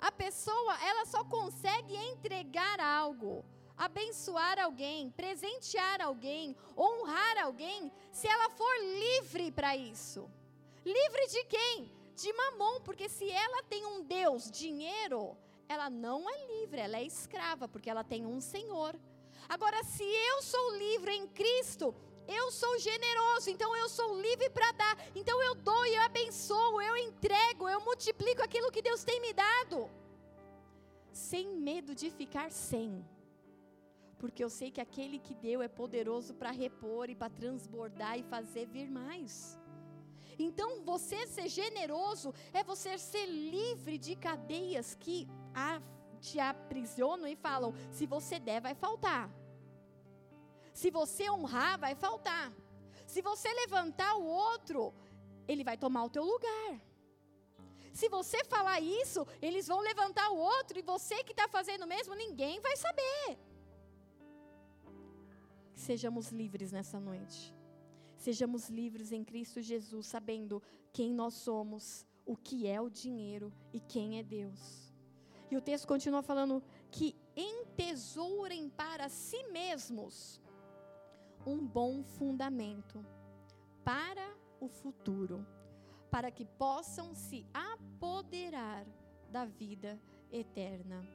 A pessoa, ela só consegue entregar algo, abençoar alguém, presentear alguém, honrar alguém, se ela for livre para isso. Livre de quem? De mamon, porque se ela tem um Deus, dinheiro, ela não é livre, ela é escrava, porque ela tem um Senhor. Agora, se eu sou livre em Cristo, eu sou generoso, então eu sou livre para dar. Então eu dou e eu abençoo, eu entrego, eu multiplico aquilo que Deus tem me dado. Sem medo de ficar sem. Porque eu sei que aquele que deu é poderoso para repor e para transbordar e fazer vir mais. Então, você ser generoso é você ser livre de cadeias que a, te aprisionam e falam: se você der, vai faltar. Se você honrar, vai faltar. Se você levantar o outro, ele vai tomar o teu lugar. Se você falar isso, eles vão levantar o outro e você que está fazendo mesmo, ninguém vai saber. Sejamos livres nessa noite. Sejamos livres em Cristo Jesus, sabendo quem nós somos, o que é o dinheiro e quem é Deus. E o texto continua falando que entesourem para si mesmos um bom fundamento para o futuro para que possam se apoderar da vida eterna.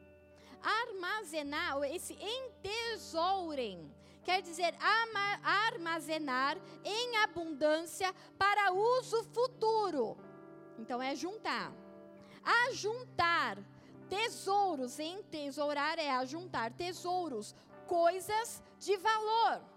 Armazenar, esse entesourem, quer dizer armazenar em abundância para uso futuro. Então é juntar. Ajuntar tesouros, entesourar é ajuntar tesouros, coisas de valor.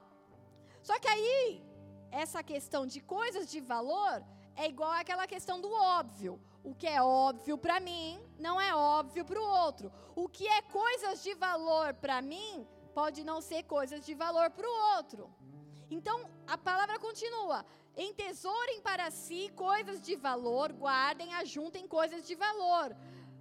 Só que aí, essa questão de coisas de valor é igual àquela questão do óbvio. O que é óbvio para mim não é óbvio para o outro. O que é coisas de valor para mim pode não ser coisas de valor para o outro. Então a palavra continua: entesourem para si coisas de valor, guardem, ajuntem coisas de valor.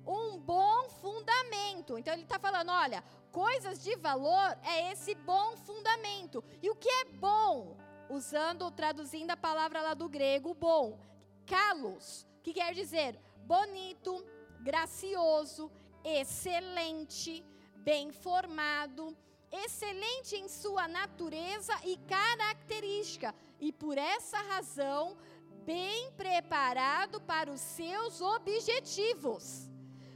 Um bom fundamento. Então ele está falando: olha, coisas de valor é esse bom fundamento. E o que é bom? usando, traduzindo a palavra lá do grego, bom, kalos, que quer dizer bonito, gracioso, excelente, bem formado, excelente em sua natureza e característica, e por essa razão, bem preparado para os seus objetivos.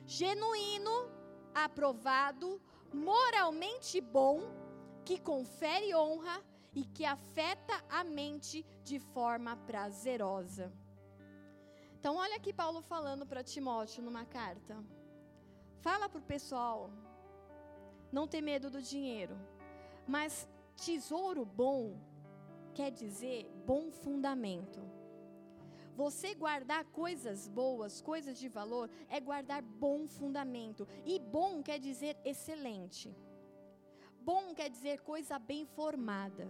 Genuíno, aprovado, moralmente bom, que confere honra e que afeta a mente de forma prazerosa. Então, olha aqui Paulo falando para Timóteo numa carta. Fala para o pessoal não ter medo do dinheiro, mas tesouro bom quer dizer bom fundamento. Você guardar coisas boas, coisas de valor, é guardar bom fundamento. E bom quer dizer excelente. Bom quer dizer coisa bem formada.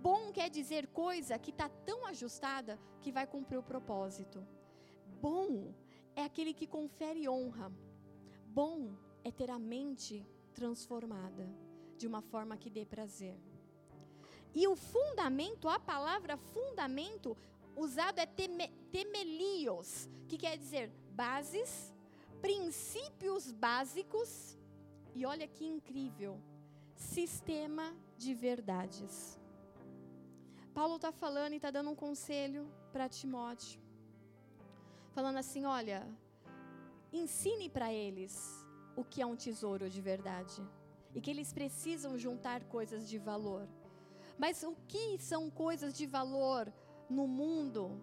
Bom quer dizer coisa que está tão ajustada que vai cumprir o propósito. Bom é aquele que confere honra. Bom é ter a mente transformada de uma forma que dê prazer. E o fundamento, a palavra fundamento, usado é teme, temelios, que quer dizer bases, princípios básicos, e olha que incrível, sistema de verdades. Paulo está falando e está dando um conselho para Timóteo. Falando assim: olha, ensine para eles o que é um tesouro de verdade. E que eles precisam juntar coisas de valor. Mas o que são coisas de valor no mundo,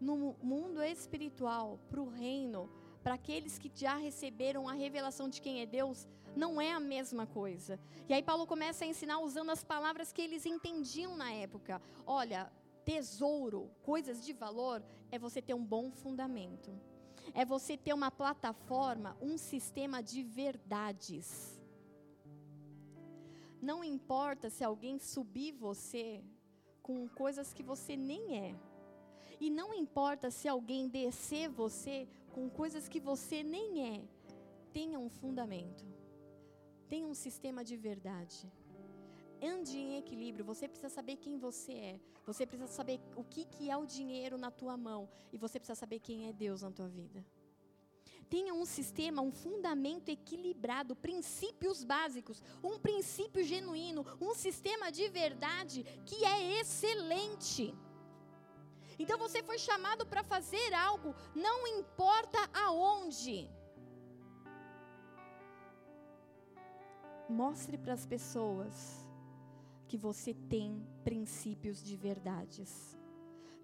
no mundo espiritual, para o reino, para aqueles que já receberam a revelação de quem é Deus, não é a mesma coisa. E aí Paulo começa a ensinar usando as palavras que eles entendiam na época. Olha, tesouro, coisas de valor, é você ter um bom fundamento. É você ter uma plataforma, um sistema de verdades. Não importa se alguém subir você com coisas que você nem é. E não importa se alguém descer você com coisas que você nem é. Tenha um fundamento. Tenha um sistema de verdade. Ande em equilíbrio. Você precisa saber quem você é. Você precisa saber o que, que é o dinheiro na tua mão. E você precisa saber quem é Deus na tua vida. Tenha um sistema, um fundamento equilibrado, princípios básicos, um princípio genuíno, um sistema de verdade que é excelente. Então você foi chamado para fazer algo, não importa aonde. Mostre para as pessoas que você tem princípios de verdades,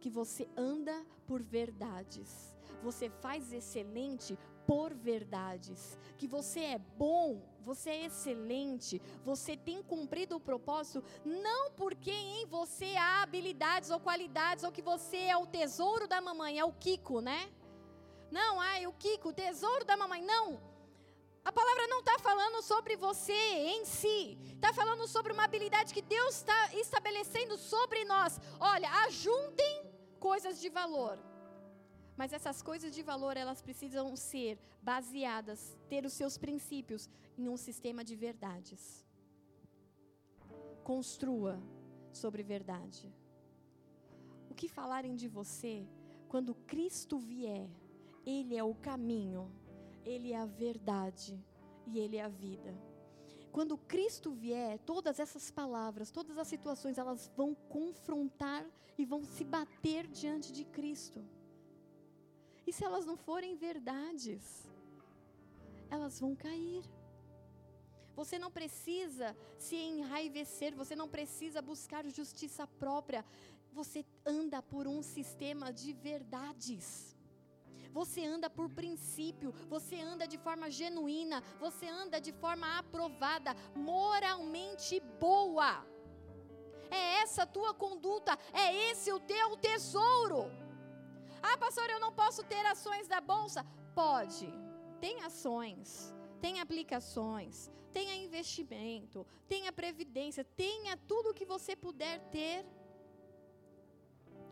que você anda por verdades, você faz excelente por verdades, que você é bom, você é excelente, você tem cumprido o propósito, não porque em você há habilidades ou qualidades, ou que você é o tesouro da mamãe, é o Kiko, né? Não, ai, o Kiko, o tesouro da mamãe, não. A palavra não está falando sobre você em si, está falando sobre uma habilidade que Deus está estabelecendo sobre nós. Olha, ajuntem coisas de valor. Mas essas coisas de valor, elas precisam ser baseadas, ter os seus princípios em um sistema de verdades. Construa sobre verdade. O que falarem de você, quando Cristo vier, Ele é o caminho, Ele é a verdade e Ele é a vida. Quando Cristo vier, todas essas palavras, todas as situações, elas vão confrontar e vão se bater diante de Cristo. E se elas não forem verdades, elas vão cair. Você não precisa se enraivecer, você não precisa buscar justiça própria. Você anda por um sistema de verdades. Você anda por princípio, você anda de forma genuína, você anda de forma aprovada, moralmente boa. É essa a tua conduta, é esse o teu tesouro. Ah, pastor, eu não posso ter ações da bolsa? Pode. Tem ações, tem aplicações, tenha investimento, tenha previdência, tenha tudo o que você puder ter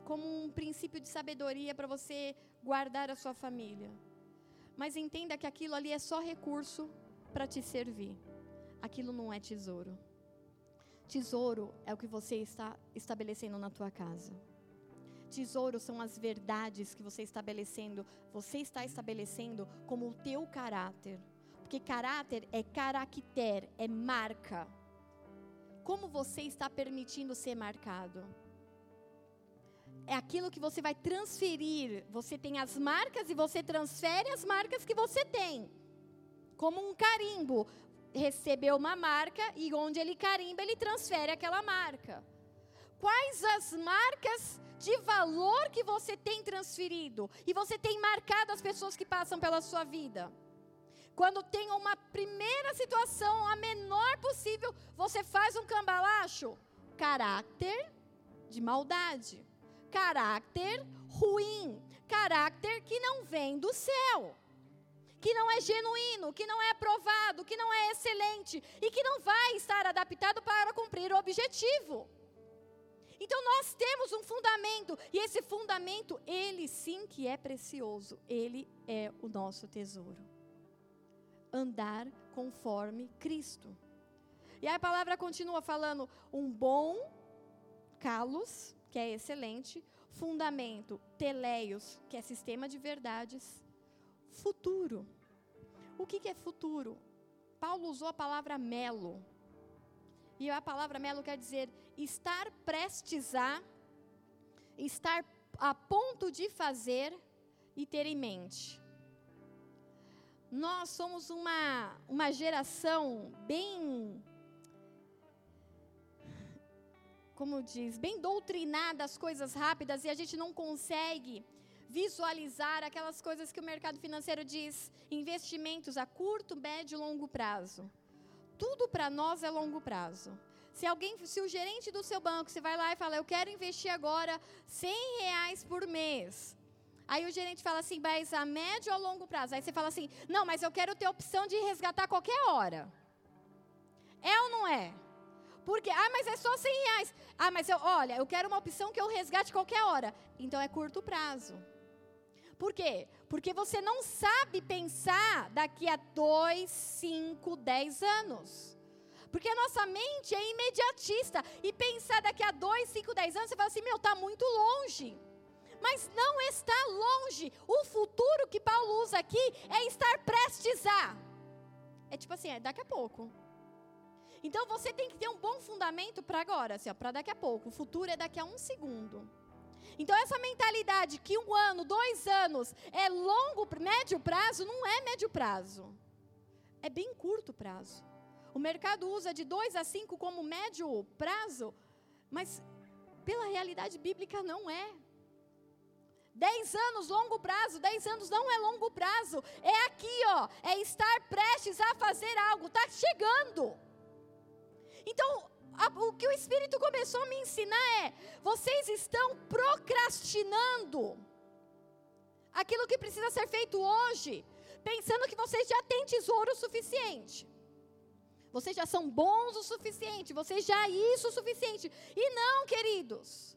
como um princípio de sabedoria para você guardar a sua família. Mas entenda que aquilo ali é só recurso para te servir. Aquilo não é tesouro. Tesouro é o que você está estabelecendo na tua casa. Tesouros são as verdades que você está estabelecendo, você está estabelecendo como o teu caráter. Porque caráter é caracter, é marca. Como você está permitindo ser marcado? É aquilo que você vai transferir. Você tem as marcas e você transfere as marcas que você tem. Como um carimbo. Recebeu uma marca e onde ele carimba, ele transfere aquela marca. Quais as marcas de valor que você tem transferido e você tem marcado as pessoas que passam pela sua vida. Quando tem uma primeira situação, a menor possível, você faz um cambalacho. Caráter de maldade. Caráter ruim. Caráter que não vem do céu. Que não é genuíno, que não é aprovado, que não é excelente e que não vai estar adaptado para cumprir o objetivo. Então nós temos um fundamento, e esse fundamento, ele sim que é precioso, ele é o nosso tesouro. Andar conforme Cristo. E aí a palavra continua falando um bom calos, que é excelente, fundamento, teleios, que é sistema de verdades, futuro. O que, que é futuro? Paulo usou a palavra melo. E a palavra melo quer dizer estar prestes a, estar a ponto de fazer e ter em mente. Nós somos uma, uma geração bem, como diz, bem doutrinada às coisas rápidas e a gente não consegue visualizar aquelas coisas que o mercado financeiro diz, investimentos a curto, médio e longo prazo. Tudo para nós é longo prazo. Se alguém, se o gerente do seu banco, você vai lá e fala, eu quero investir agora 100 reais por mês. Aí o gerente fala assim, mas a médio ou longo prazo? Aí você fala assim, não, mas eu quero ter opção de resgatar qualquer hora. É ou não é? Porque, ah, mas é só 100 reais. Ah, mas eu, olha, eu quero uma opção que eu resgate qualquer hora. Então é curto prazo. Por quê? Porque você não sabe pensar daqui a 2, 5, 10 anos. Porque a nossa mente é imediatista. E pensar daqui a 2, 5, 10 anos, você fala assim: meu, está muito longe. Mas não está longe. O futuro que Paulo usa aqui é estar prestes a. É tipo assim, é daqui a pouco. Então você tem que ter um bom fundamento para agora, assim, para daqui a pouco. O futuro é daqui a um segundo. Então essa mentalidade que um ano, dois anos é longo, médio prazo, não é médio prazo. É bem curto prazo. O mercado usa de 2 a 5 como médio prazo, mas pela realidade bíblica não é. 10 anos, longo prazo. 10 anos não é longo prazo. É aqui, ó. É estar prestes a fazer algo. Está chegando. Então, o que o Espírito começou a me ensinar é: vocês estão procrastinando aquilo que precisa ser feito hoje, pensando que vocês já têm tesouro suficiente. Vocês já são bons o suficiente, vocês já isso o suficiente. E não, queridos.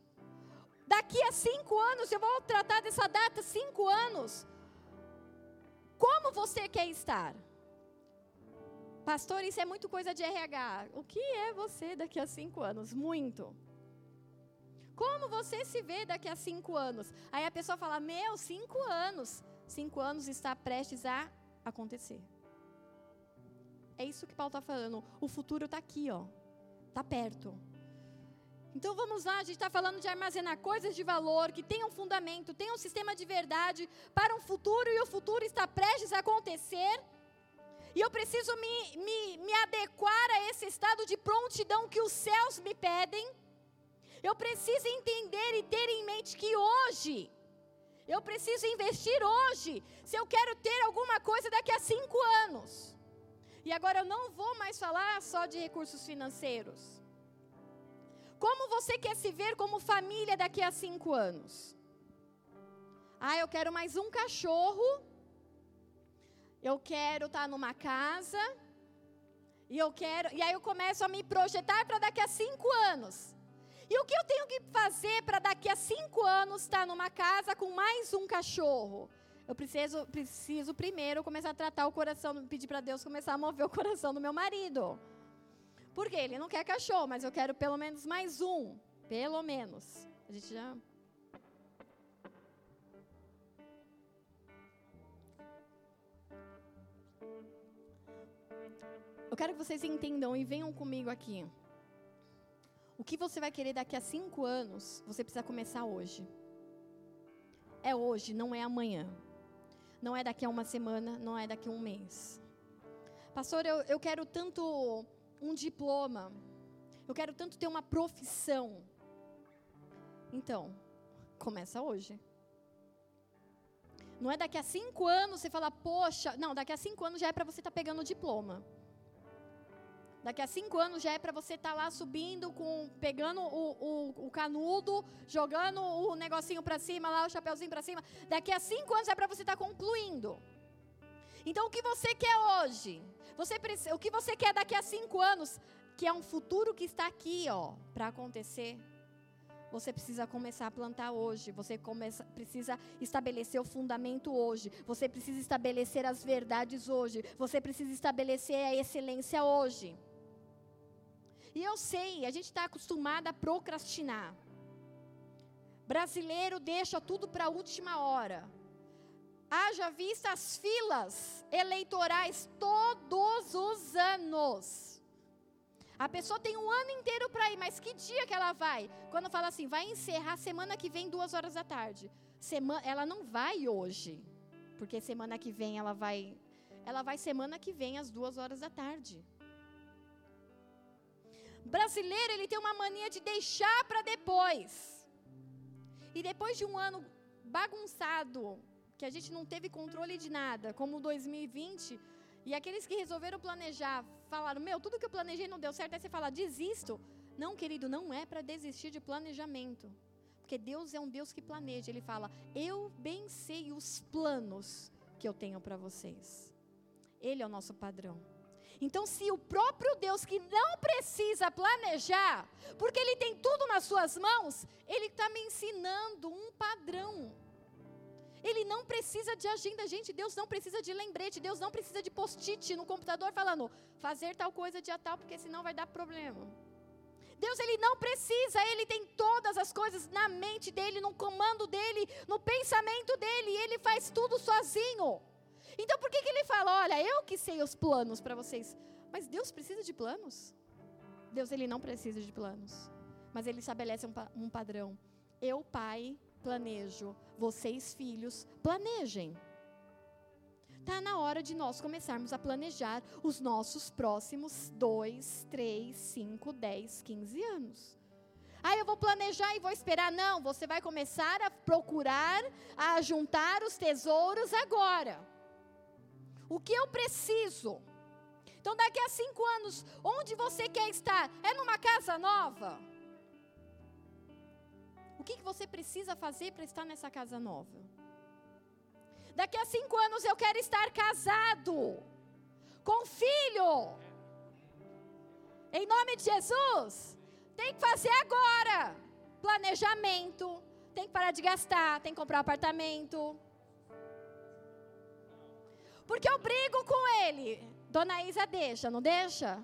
Daqui a cinco anos, eu vou tratar dessa data, cinco anos. Como você quer estar? Pastor, isso é muito coisa de RH. O que é você daqui a cinco anos? Muito. Como você se vê daqui a cinco anos? Aí a pessoa fala: Meu, cinco anos. Cinco anos está prestes a acontecer. É isso que Paulo está falando. O futuro está aqui, ó. Está perto. Então vamos lá, a gente está falando de armazenar coisas de valor, que tenham fundamento, tenham um sistema de verdade para um futuro e o futuro está prestes a acontecer. E eu preciso me, me, me adequar a esse estado de prontidão que os céus me pedem. Eu preciso entender e ter em mente que hoje, eu preciso investir hoje, se eu quero ter alguma coisa daqui a cinco anos. E agora eu não vou mais falar só de recursos financeiros. Como você quer se ver como família daqui a cinco anos? Ah, eu quero mais um cachorro. Eu quero estar tá numa casa. E eu quero. E aí eu começo a me projetar para daqui a cinco anos. E o que eu tenho que fazer para daqui a cinco anos estar tá numa casa com mais um cachorro? Eu preciso, preciso primeiro começar a tratar o coração, pedir para Deus começar a mover o coração do meu marido. Porque ele não quer cachorro, mas eu quero pelo menos mais um. Pelo menos. A gente já. Eu quero que vocês entendam e venham comigo aqui. O que você vai querer daqui a cinco anos, você precisa começar hoje. É hoje, não é amanhã. Não é daqui a uma semana, não é daqui a um mês. Pastor, eu, eu quero tanto um diploma. Eu quero tanto ter uma profissão. Então, começa hoje. Não é daqui a cinco anos você falar, poxa, não, daqui a cinco anos já é para você estar tá pegando o diploma. Daqui a cinco anos já é para você estar tá lá subindo, com, pegando o, o, o canudo, jogando o negocinho para cima, lá o chapeuzinho para cima. Daqui a cinco anos é para você estar tá concluindo. Então, o que você quer hoje? Você, o que você quer daqui a cinco anos? Que é um futuro que está aqui, ó, para acontecer. Você precisa começar a plantar hoje. Você começa, precisa estabelecer o fundamento hoje. Você precisa estabelecer as verdades hoje. Você precisa estabelecer a excelência hoje. E eu sei, a gente está acostumado a procrastinar. Brasileiro deixa tudo para a última hora. Haja vista as filas eleitorais todos os anos. A pessoa tem um ano inteiro para ir, mas que dia que ela vai? Quando fala assim, vai encerrar semana que vem, duas horas da tarde. Semana, ela não vai hoje, porque semana que vem ela vai. Ela vai semana que vem às duas horas da tarde. Brasileiro, ele tem uma mania de deixar para depois. E depois de um ano bagunçado, que a gente não teve controle de nada, como 2020, e aqueles que resolveram planejar, falaram: Meu, tudo que eu planejei não deu certo, aí você fala: Desisto. Não, querido, não é para desistir de planejamento. Porque Deus é um Deus que planeja. Ele fala: Eu bem sei os planos que eu tenho para vocês. Ele é o nosso padrão. Então, se o próprio Deus que não precisa planejar, porque Ele tem tudo nas suas mãos, Ele está me ensinando um padrão. Ele não precisa de agenda, gente. Deus não precisa de lembrete. Deus não precisa de post-it no computador falando fazer tal coisa dia tal, porque senão vai dar problema. Deus ele não precisa, ele tem todas as coisas na mente dele, no comando dele, no pensamento dele, ele faz tudo sozinho. Então por que, que ele fala, olha, eu que sei os planos para vocês? Mas Deus precisa de planos? Deus ele não precisa de planos, mas ele estabelece um, um padrão. Eu, pai, planejo, vocês filhos, planejem. Está na hora de nós começarmos a planejar os nossos próximos 2, 3, 5, 10, 15 anos. Ah, eu vou planejar e vou esperar. Não, você vai começar a procurar, a juntar os tesouros agora. O que eu preciso? Então, daqui a cinco anos, onde você quer estar? É numa casa nova? O que, que você precisa fazer para estar nessa casa nova? Daqui a cinco anos eu quero estar casado, com filho. Em nome de Jesus, tem que fazer agora. Planejamento, tem que parar de gastar, tem que comprar um apartamento. Porque eu brigo com ele. Dona Isa deixa, não deixa?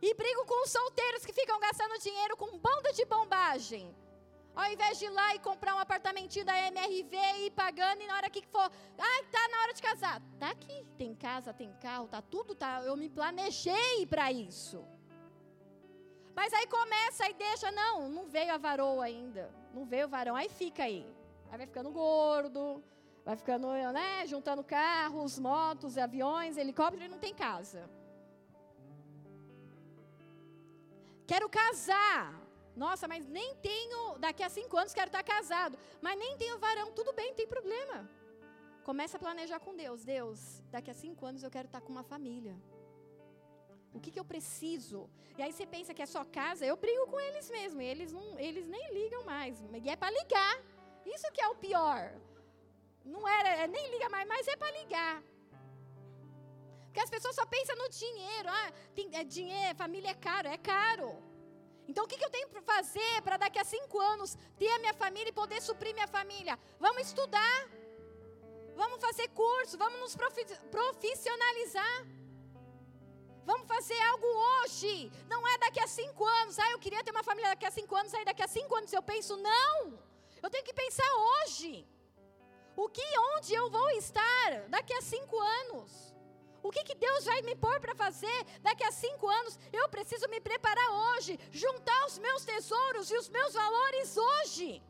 E brigo com os solteiros que ficam gastando dinheiro com banda de bombagem. Ao invés de ir lá e comprar um apartamentinho da MRV e ir pagando, e na hora que for, ah, tá na hora de casar. Tá aqui, tem casa, tem carro, tá tudo, tá. Eu me planejei para isso. Mas aí começa e deixa, não, não veio a varoa ainda. Não veio o varão, aí fica aí. Aí vai ficando gordo, Vai ficando, né, juntando carros, motos, aviões, helicóptero e não tem casa. Quero casar. Nossa, mas nem tenho, daqui a cinco anos quero estar casado. Mas nem tenho varão, tudo bem, não tem problema. Começa a planejar com Deus. Deus, daqui a cinco anos eu quero estar com uma família. O que, que eu preciso? E aí você pensa que é só casa, eu brigo com eles mesmo. Eles, não, eles nem ligam mais. E é para ligar. Isso que é o pior. Não era, é, nem liga mais, mas é para ligar. Porque as pessoas só pensam no dinheiro. Ah, tem, é dinheiro, família é caro, é caro. Então o que, que eu tenho para fazer para daqui a cinco anos ter a minha família e poder suprir minha família? Vamos estudar. Vamos fazer curso, vamos nos profissionalizar. Vamos fazer algo hoje. Não é daqui a cinco anos. Ah, eu queria ter uma família daqui a cinco anos. Aí daqui a cinco anos eu penso, não. Eu tenho que pensar hoje. O que, onde eu vou estar daqui a cinco anos? O que, que Deus vai me pôr para fazer daqui a cinco anos? Eu preciso me preparar hoje, juntar os meus tesouros e os meus valores hoje.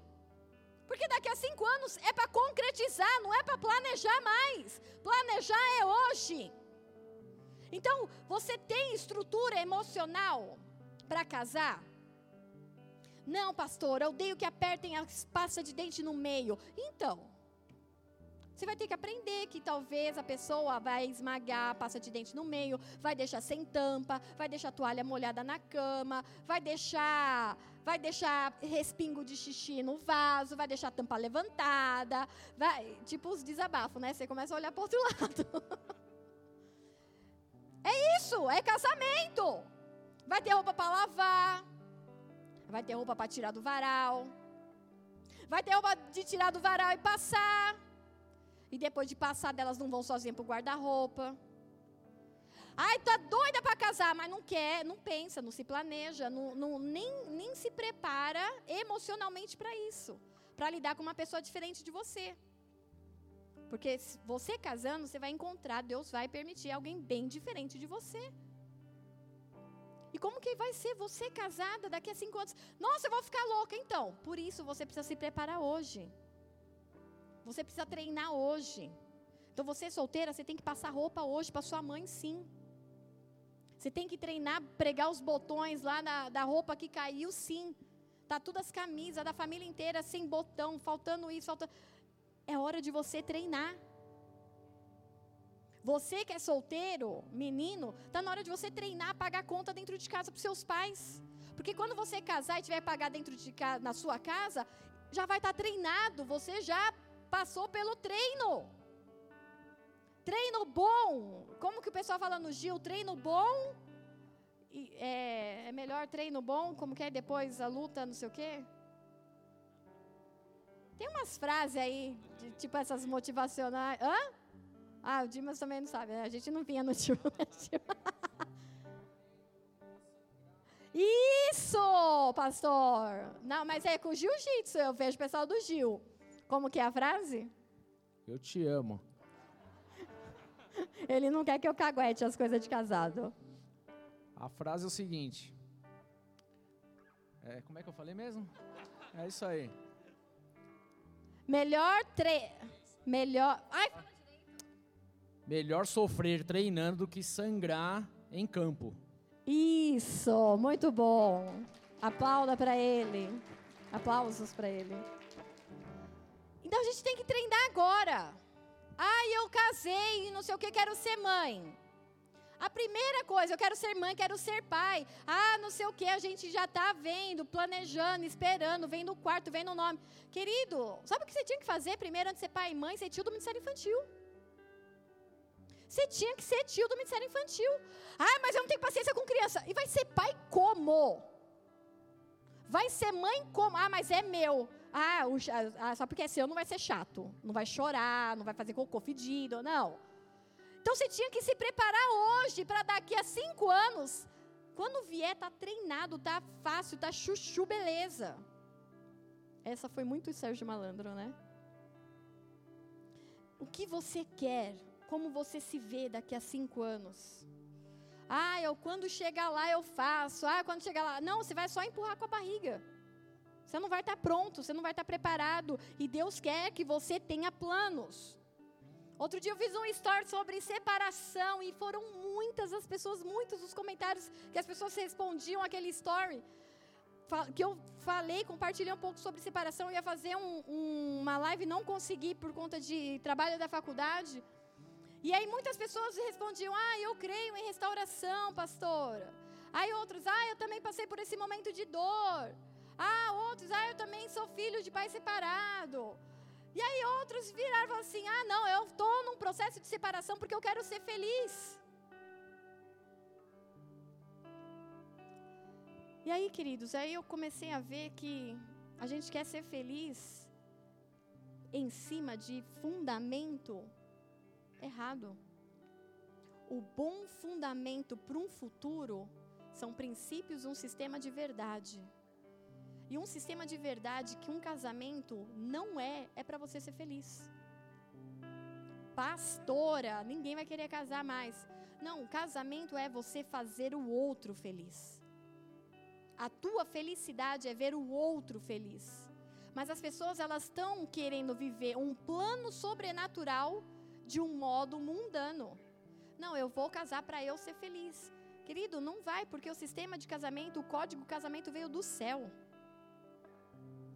Porque daqui a cinco anos é para concretizar, não é para planejar mais. Planejar é hoje. Então, você tem estrutura emocional para casar? Não, pastor, eu odeio que apertem a pasta de dente no meio. Então, você vai ter que aprender que talvez a pessoa vai esmagar a pasta de dente no meio, vai deixar sem tampa, vai deixar a toalha molhada na cama, vai deixar, vai deixar respingo de xixi no vaso, vai deixar a tampa levantada, vai, tipo os desabafos, né? Você começa a olhar para outro lado. é isso, é casamento. Vai ter roupa para lavar, vai ter roupa para tirar do varal, vai ter roupa de tirar do varal e passar. E depois de passar delas não vão sozinhas para o guarda-roupa. Ai, tá doida para casar, mas não quer, não pensa, não se planeja, não, não nem, nem se prepara emocionalmente para isso. Para lidar com uma pessoa diferente de você. Porque você casando, você vai encontrar, Deus vai permitir alguém bem diferente de você. E como que vai ser você casada daqui a cinco anos? Nossa, eu vou ficar louca então. Por isso você precisa se preparar hoje. Você precisa treinar hoje. Então, você solteira, você tem que passar roupa hoje para sua mãe, sim. Você tem que treinar, pregar os botões lá na, da roupa que caiu, sim. Tá todas as camisas da família inteira sem botão, faltando isso, faltando. É hora de você treinar. Você que é solteiro, menino, tá na hora de você treinar, pagar conta dentro de casa para seus pais. Porque quando você casar e tiver pagar dentro de casa, na sua casa, já vai estar tá treinado, você já passou pelo treino. Treino bom. Como que o pessoal fala no Gil? Treino bom. É, é melhor treino bom, como que é depois a luta, não sei o quê. Tem umas frases aí, de, tipo essas motivacionais. Hã? Ah, o Dimas também não sabe. Né? A gente não vinha no tio. Isso, pastor. Não, mas é com jiu-jitsu. Eu vejo o pessoal do Gil. Como que é a frase? Eu te amo. Ele não quer que eu caguete as coisas de casado. A frase é o seguinte. É, como é que eu falei mesmo? É isso aí. Melhor tre... Melhor... Ai, Melhor sofrer treinando do que sangrar em campo. Isso, muito bom. Aplauda para ele. Aplausos para ele. Então a gente tem que treinar agora. Ai, eu casei, não sei o que, quero ser mãe. A primeira coisa, eu quero ser mãe, quero ser pai. Ah, não sei o que, a gente já está vendo, planejando, esperando, vendo o quarto, vendo o nome. Querido, sabe o que você tinha que fazer primeiro antes de ser pai e mãe? Ser tio do Ministério Infantil. Você tinha que ser tio do Ministério Infantil. Ah, mas eu não tenho paciência com criança. E vai ser pai como? Vai ser mãe como? Ah, mas é meu. Ah, o, ah, só porque é seu não vai ser chato. Não vai chorar, não vai fazer cocô fedido, não. Então você tinha que se preparar hoje para daqui a cinco anos. Quando vier, tá treinado, tá fácil, tá chuchu, beleza. Essa foi muito Sérgio Malandro, né? O que você quer? Como você se vê daqui a cinco anos? Ah, eu quando chegar lá eu faço. Ah, quando chegar lá. Não, você vai só empurrar com a barriga. Você não vai estar pronto, você não vai estar preparado. E Deus quer que você tenha planos. Outro dia eu fiz um story sobre separação e foram muitas as pessoas, muitos os comentários que as pessoas respondiam aquele story. Que eu falei, compartilhei um pouco sobre separação. Eu ia fazer um, um, uma live, não consegui por conta de trabalho da faculdade. E aí muitas pessoas respondiam: Ah, eu creio em restauração, pastora. Aí outros: Ah, eu também passei por esse momento de dor. Ah, outros: Ah, eu também sou filho de pai separado. E aí outros viraram assim: ah, não, eu estou num processo de separação porque eu quero ser feliz. E aí, queridos, aí eu comecei a ver que a gente quer ser feliz em cima de fundamento errado. O bom fundamento para um futuro são princípios um sistema de verdade. E um sistema de verdade que um casamento não é, é para você ser feliz. Pastora, ninguém vai querer casar mais. Não, casamento é você fazer o outro feliz. A tua felicidade é ver o outro feliz. Mas as pessoas elas estão querendo viver um plano sobrenatural de um modo mundano. Não, eu vou casar para eu ser feliz. Querido, não vai, porque o sistema de casamento, o código casamento veio do céu.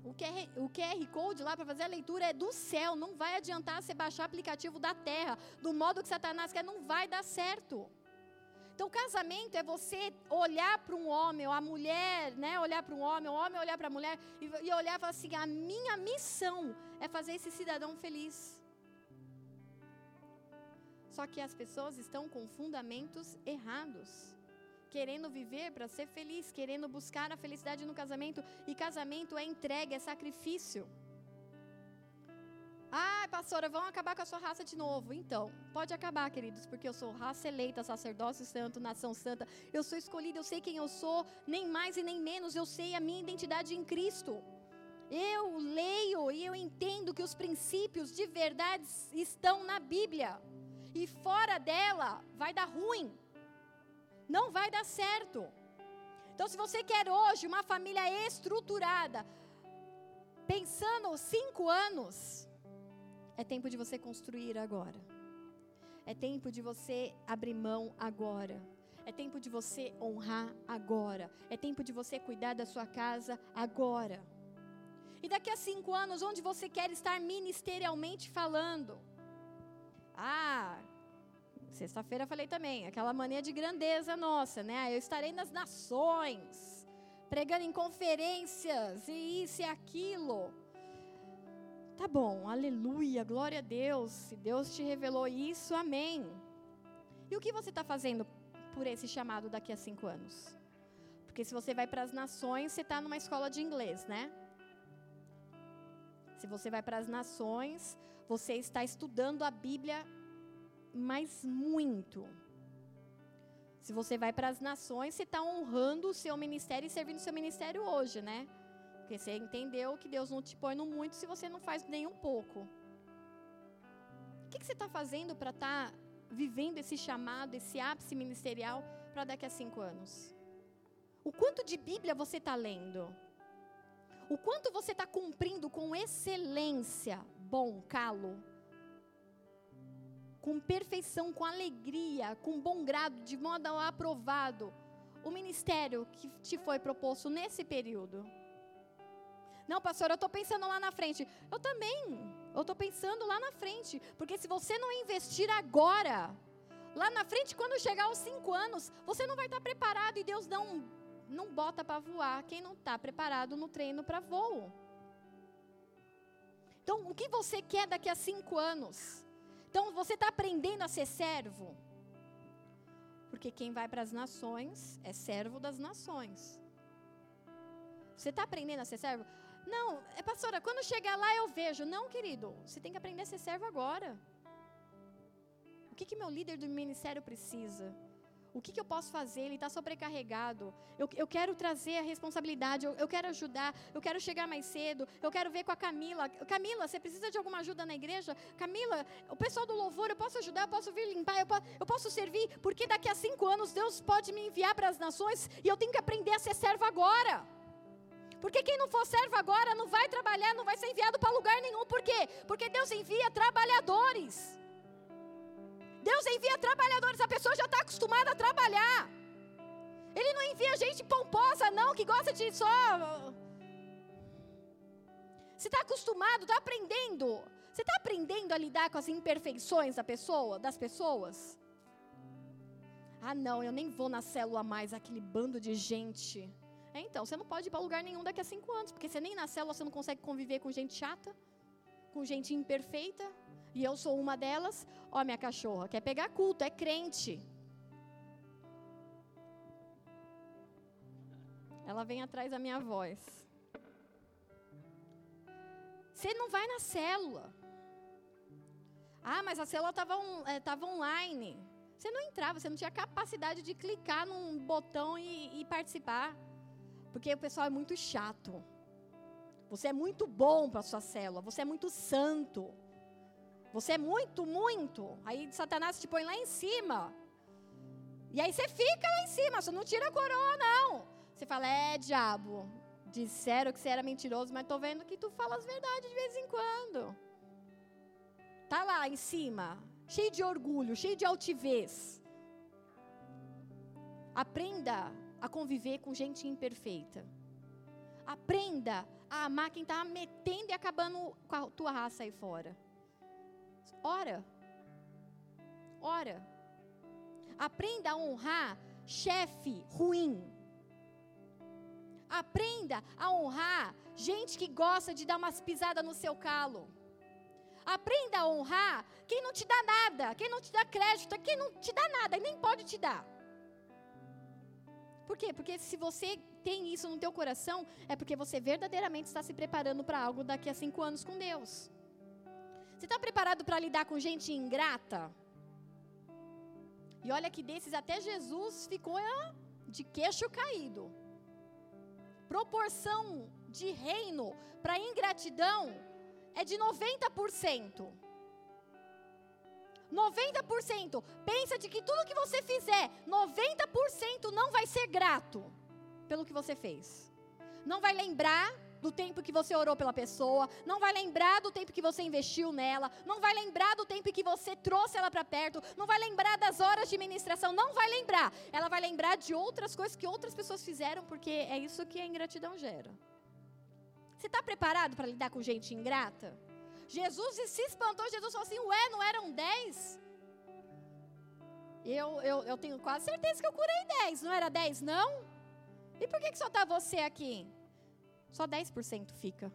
O QR, Code lá para fazer a leitura é do céu. Não vai adiantar você baixar aplicativo da terra, do modo que Satanás quer, não vai dar certo. Então, casamento é você olhar para um homem, ou a mulher, né? Olhar para um homem, o homem olhar para a mulher e, e olhar e falar assim: a minha missão é fazer esse cidadão feliz. Só que as pessoas estão com fundamentos errados querendo viver para ser feliz, querendo buscar a felicidade no casamento, e casamento é entrega, é sacrifício. Ah, pastora, vão acabar com a sua raça de novo. Então, pode acabar, queridos, porque eu sou raça eleita, sacerdócio santo, nação santa. Eu sou escolhida, eu sei quem eu sou, nem mais e nem menos, eu sei a minha identidade em Cristo. Eu leio e eu entendo que os princípios de verdade estão na Bíblia. E fora dela vai dar ruim não vai dar certo. Então, se você quer hoje uma família estruturada, pensando cinco anos, é tempo de você construir agora. É tempo de você abrir mão agora. É tempo de você honrar agora. É tempo de você cuidar da sua casa agora. E daqui a cinco anos, onde você quer estar ministerialmente falando? Ah, Sexta-feira falei também, aquela mania de grandeza nossa, né? Eu estarei nas nações, pregando em conferências e isso e aquilo. Tá bom, aleluia, glória a Deus. Se Deus te revelou isso, amém. E o que você está fazendo por esse chamado daqui a cinco anos? Porque se você vai para as nações, você está numa escola de inglês, né? Se você vai para as nações, você está estudando a Bíblia mas muito. Se você vai para as nações, você está honrando o seu ministério e servindo o seu ministério hoje, né? Porque você entendeu que Deus não te põe no muito se você não faz nem um pouco. O que, que você está fazendo para estar tá vivendo esse chamado, esse ápice ministerial para daqui a cinco anos? O quanto de Bíblia você está lendo? O quanto você está cumprindo com excelência, bom calo, com perfeição, com alegria, com bom grado, de modo aprovado, o ministério que te foi proposto nesse período? Não, pastor, eu estou pensando lá na frente. Eu também. Eu estou pensando lá na frente. Porque se você não investir agora, lá na frente, quando chegar aos cinco anos, você não vai estar preparado e Deus não, não bota para voar quem não está preparado no treino para voo. Então, o que você quer daqui a cinco anos? Então, você está aprendendo a ser servo? Porque quem vai para as nações é servo das nações. Você está aprendendo a ser servo? Não, é pastora, quando chegar lá eu vejo. Não, querido, você tem que aprender a ser servo agora. O que, que meu líder do ministério precisa? O que, que eu posso fazer? Ele está sobrecarregado. Eu, eu quero trazer a responsabilidade. Eu, eu quero ajudar. Eu quero chegar mais cedo. Eu quero ver com a Camila. Camila, você precisa de alguma ajuda na igreja? Camila, o pessoal do louvor, eu posso ajudar? Eu posso vir limpar? Eu, eu posso servir? Porque daqui a cinco anos Deus pode me enviar para as nações e eu tenho que aprender a ser servo agora. Porque quem não for servo agora não vai trabalhar, não vai ser enviado para lugar nenhum. Por quê? Porque Deus envia trabalhadores. Deus envia trabalhadores, a pessoa já está acostumada a trabalhar. Ele não envia gente pomposa, não, que gosta de só. Você está acostumado, está aprendendo. Você está aprendendo a lidar com as imperfeições da pessoa, das pessoas? Ah, não, eu nem vou na célula mais, aquele bando de gente. É, então, você não pode ir para lugar nenhum daqui a cinco anos, porque você nem na célula você não consegue conviver com gente chata, com gente imperfeita e eu sou uma delas. Ó, minha cachorra, quer pegar culto, é crente. Ela vem atrás da minha voz. Você não vai na célula. Ah, mas a célula estava on, é, online. Você não entrava, você não tinha capacidade de clicar num botão e, e participar. Porque o pessoal é muito chato. Você é muito bom para sua célula, você é muito santo. Você é muito, muito. Aí Satanás te põe lá em cima. E aí você fica lá em cima, você não tira a coroa, não. Você fala, é, diabo, disseram que você era mentiroso, mas estou vendo que tu fala as verdades de vez em quando. Tá lá em cima, cheio de orgulho, cheio de altivez. Aprenda a conviver com gente imperfeita. Aprenda a amar quem está metendo e acabando com a tua raça aí fora. Ora. Ora. Aprenda a honrar chefe ruim. Aprenda a honrar gente que gosta de dar umas pisadas no seu calo. Aprenda a honrar quem não te dá nada, quem não te dá crédito, quem não te dá nada e nem pode te dar. Por quê? Porque se você tem isso no teu coração, é porque você verdadeiramente está se preparando para algo daqui a cinco anos com Deus. Você está preparado para lidar com gente ingrata? E olha que desses até Jesus ficou de queixo caído. Proporção de reino para ingratidão é de 90%. 90%. Pensa de que tudo que você fizer, 90% não vai ser grato pelo que você fez. Não vai lembrar do tempo que você orou pela pessoa, não vai lembrar do tempo que você investiu nela, não vai lembrar do tempo que você trouxe ela para perto, não vai lembrar das horas de ministração, não vai lembrar. Ela vai lembrar de outras coisas que outras pessoas fizeram, porque é isso que a ingratidão gera. Você está preparado para lidar com gente ingrata? Jesus se espantou, Jesus falou assim: Ué, não eram dez? Eu, eu, eu tenho quase certeza que eu curei dez, não era dez, não? E por que, que só está você aqui? Só 10% fica.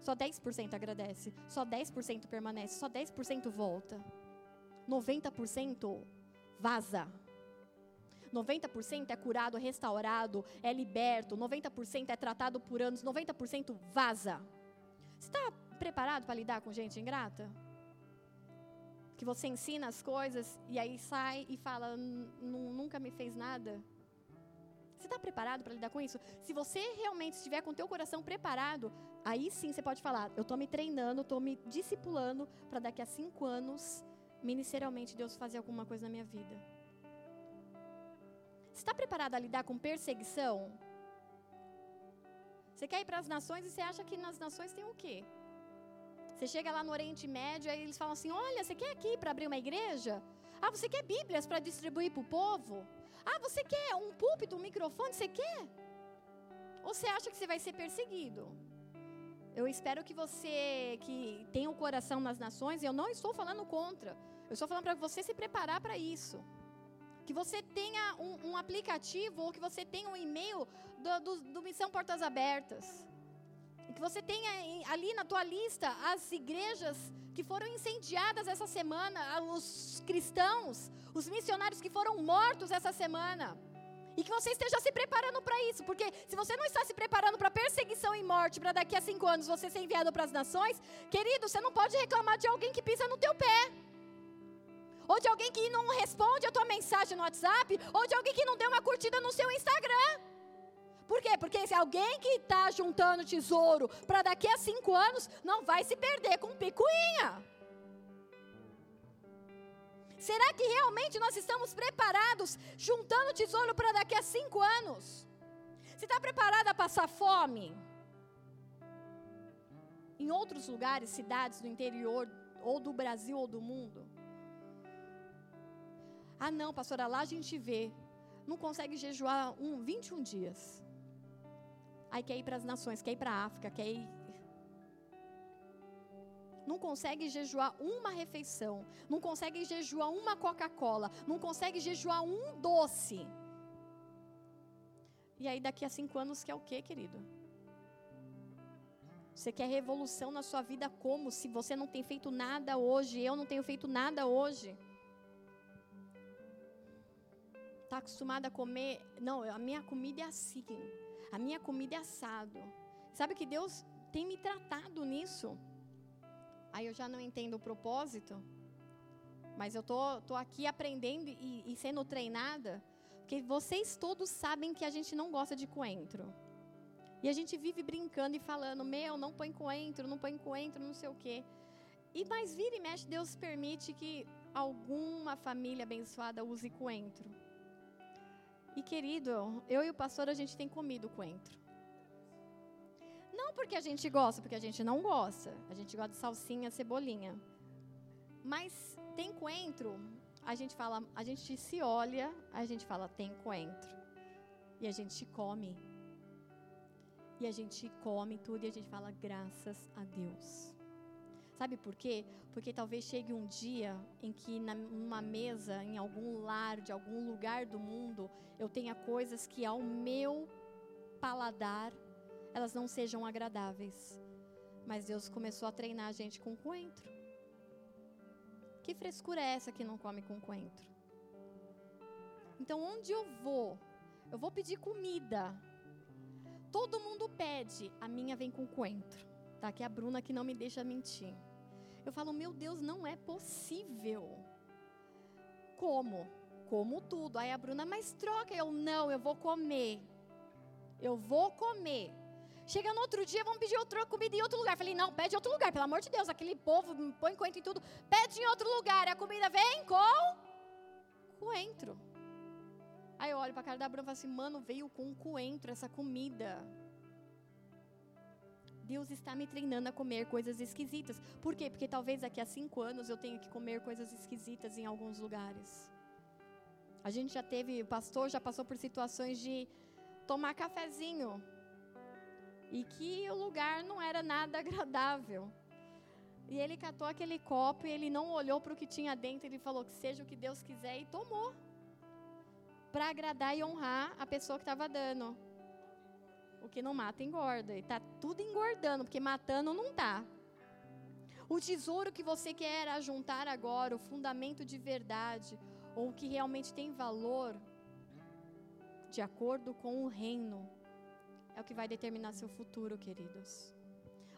Só 10% agradece. Só 10% permanece. Só 10% volta. 90% vaza. 90% é curado, restaurado, é liberto. 90% é tratado por anos. 90% vaza. Você está preparado para lidar com gente ingrata? Que você ensina as coisas e aí sai e fala: nunca me fez nada. Você está preparado para lidar com isso? Se você realmente estiver com o teu coração preparado, aí sim você pode falar: eu estou me treinando, estou me discipulando para daqui a cinco anos, ministerialmente, Deus fazer alguma coisa na minha vida. Você está preparado a lidar com perseguição? Você quer ir para as nações e você acha que nas nações tem o quê? Você chega lá no Oriente Médio e eles falam assim: Olha, você quer aqui para abrir uma igreja? Ah, você quer Bíblias para distribuir para o povo? Ah, você quer um púlpito, um microfone? Você quer? Ou você acha que você vai ser perseguido? Eu espero que você que tem o coração nas nações, eu não estou falando contra. Eu estou falando para você se preparar para isso. Que você tenha um, um, aplicativo ou que você tenha um e-mail do, do, do Missão Portas Abertas. E que você tenha ali na tua lista as igrejas que foram incendiadas essa semana, os cristãos, os missionários que foram mortos essa semana. E que você esteja se preparando para isso, porque se você não está se preparando para perseguição e morte, para daqui a cinco anos você ser enviado para as nações, querido, você não pode reclamar de alguém que pisa no teu pé. Ou de alguém que não responde a tua mensagem no WhatsApp, ou de alguém que não deu uma curtida no seu Instagram. Por quê? Porque se alguém que está juntando tesouro para daqui a cinco anos, não vai se perder com picuinha. Será que realmente nós estamos preparados, juntando tesouro para daqui a cinco anos? Você está preparado a passar fome? Em outros lugares, cidades do interior, ou do Brasil ou do mundo? Ah, não, pastora, lá a gente vê. Não consegue jejuar um, 21 dias. Aí quer ir para as nações, quer ir para a África, quer ir. Não consegue jejuar uma refeição. Não consegue jejuar uma Coca-Cola. Não consegue jejuar um doce. E aí daqui a cinco anos quer o quê, querido? Você quer revolução na sua vida como? Se você não tem feito nada hoje, eu não tenho feito nada hoje. Está acostumado a comer. Não, a minha comida é assim. A minha comida é assado. Sabe que Deus tem me tratado nisso? Aí eu já não entendo o propósito. Mas eu tô, tô aqui aprendendo e, e sendo treinada. Porque vocês todos sabem que a gente não gosta de coentro. E a gente vive brincando e falando: Meu, não põe coentro, não põe coentro, não sei o quê. E mais vira e mexe, Deus permite que alguma família abençoada use coentro. E querido, eu e o pastor a gente tem comido coentro. Não porque a gente gosta, porque a gente não gosta. A gente gosta de salsinha, cebolinha. Mas tem coentro, a gente fala, a gente se olha, a gente fala tem coentro. E a gente come. E a gente come tudo e a gente fala graças a Deus. Sabe por quê? Porque talvez chegue um dia em que numa mesa, em algum lar, de algum lugar do mundo, eu tenha coisas que ao meu paladar elas não sejam agradáveis. Mas Deus começou a treinar a gente com coentro. Que frescura é essa que não come com coentro? Então, onde eu vou? Eu vou pedir comida. Todo mundo pede, a minha vem com coentro. Tá? Que é a Bruna que não me deixa mentir. Eu falo, meu Deus, não é possível. Como? Como tudo. Aí a Bruna, mas troca. Eu, não, eu vou comer. Eu vou comer. Chega no outro dia, vamos pedir outra comida em outro lugar. Falei, não, pede em outro lugar, pelo amor de Deus. Aquele povo põe coentro em tudo. Pede em outro lugar. A comida vem com coentro. Aí eu olho para a cara da Bruna e falo assim, mano, veio com coentro essa comida. Deus está me treinando a comer coisas esquisitas. Por quê? Porque talvez daqui a cinco anos eu tenha que comer coisas esquisitas em alguns lugares. A gente já teve, o pastor já passou por situações de tomar cafezinho e que o lugar não era nada agradável. E ele catou aquele copo e ele não olhou para o que tinha dentro, ele falou que seja o que Deus quiser e tomou. Para agradar e honrar a pessoa que estava dando. O que não mata engorda. E tá tudo engordando, porque matando não tá. O tesouro que você quer ajuntar agora, o fundamento de verdade, ou o que realmente tem valor, de acordo com o reino, é o que vai determinar seu futuro, queridos.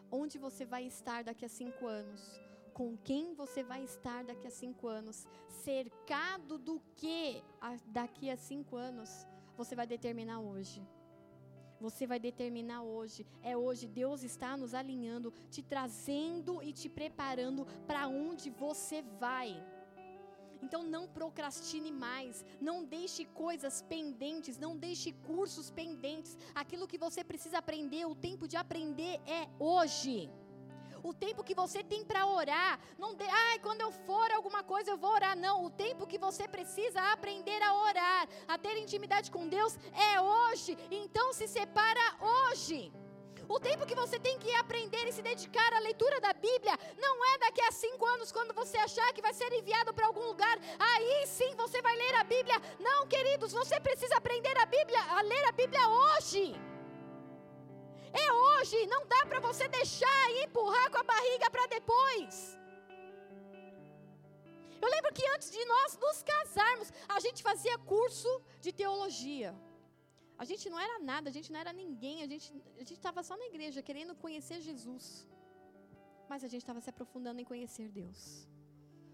Onde você vai estar daqui a cinco anos? Com quem você vai estar daqui a cinco anos? Cercado do que daqui a cinco anos? Você vai determinar hoje. Você vai determinar hoje. É hoje. Deus está nos alinhando, te trazendo e te preparando para onde você vai. Então não procrastine mais, não deixe coisas pendentes, não deixe cursos pendentes. Aquilo que você precisa aprender, o tempo de aprender é hoje. O tempo que você tem para orar. Não de, ai, quando eu for alguma coisa eu vou orar. Não, o tempo que você precisa aprender a orar, a ter intimidade com Deus é hoje. Então se separa hoje. O tempo que você tem que aprender e se dedicar à leitura da Bíblia não é daqui a cinco anos, quando você achar que vai ser enviado para algum lugar. Aí sim você vai ler a Bíblia. Não, queridos, você precisa aprender a Bíblia, a ler a Bíblia hoje. É hoje, não dá para você deixar e empurrar com a barriga para depois. Eu lembro que antes de nós nos casarmos, a gente fazia curso de teologia. A gente não era nada, a gente não era ninguém, a gente a estava só na igreja querendo conhecer Jesus. Mas a gente estava se aprofundando em conhecer Deus.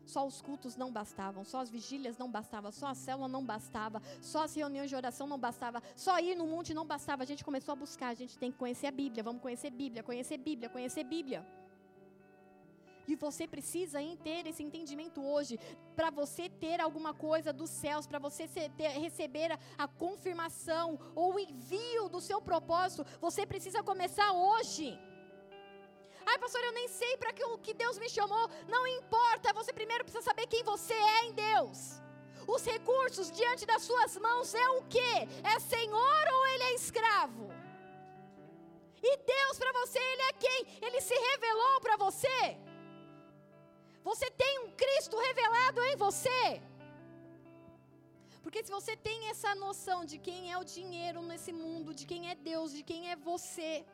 Só os cultos não bastavam, só as vigílias não bastavam, só a célula não bastava, só as reuniões de oração não bastava, só ir no monte não bastava. A gente começou a buscar, a gente tem que conhecer a Bíblia, vamos conhecer Bíblia, conhecer Bíblia, conhecer Bíblia. E você precisa ter esse entendimento hoje, para você ter alguma coisa dos céus, para você ter, receber a, a confirmação ou o envio do seu propósito, você precisa começar hoje. Ai, pastor, eu nem sei para que, que Deus me chamou. Não importa, você primeiro precisa saber quem você é em Deus. Os recursos diante das suas mãos é o que? É Senhor ou ele é escravo? E Deus para você, ele é quem? Ele se revelou para você. Você tem um Cristo revelado em você. Porque se você tem essa noção de quem é o dinheiro nesse mundo, de quem é Deus, de quem é você,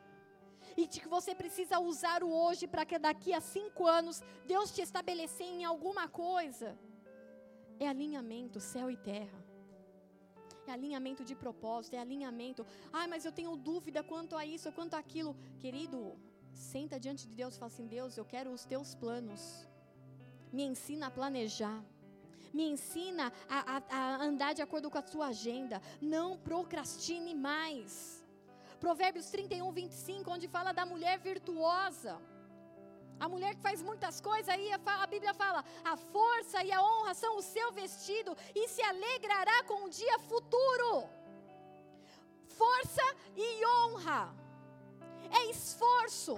e de que você precisa usar o hoje para que daqui a cinco anos Deus te estabelecer em alguma coisa, é alinhamento céu e terra. É alinhamento de propósito, é alinhamento. Ah, mas eu tenho dúvida quanto a isso, quanto aquilo. Querido, senta diante de Deus e fala assim: Deus, eu quero os teus planos me ensina a planejar. Me ensina a, a, a andar de acordo com a sua agenda. Não procrastine mais. Provérbios 31, 25, onde fala da mulher virtuosa. A mulher que faz muitas coisas, aí a, Bíblia fala: a força e a honra são o seu vestido, e se alegrará com o dia futuro. Força e honra, é esforço,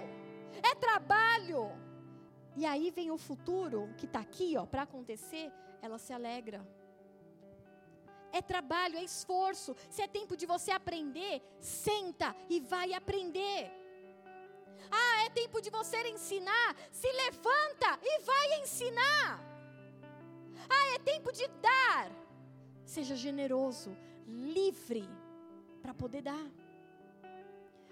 é trabalho e aí vem o futuro que está aqui, ó, para acontecer, ela se alegra. É trabalho, é esforço. Se é tempo de você aprender, senta e vai aprender. Ah, é tempo de você ensinar, se levanta e vai ensinar. Ah, é tempo de dar. Seja generoso, livre para poder dar.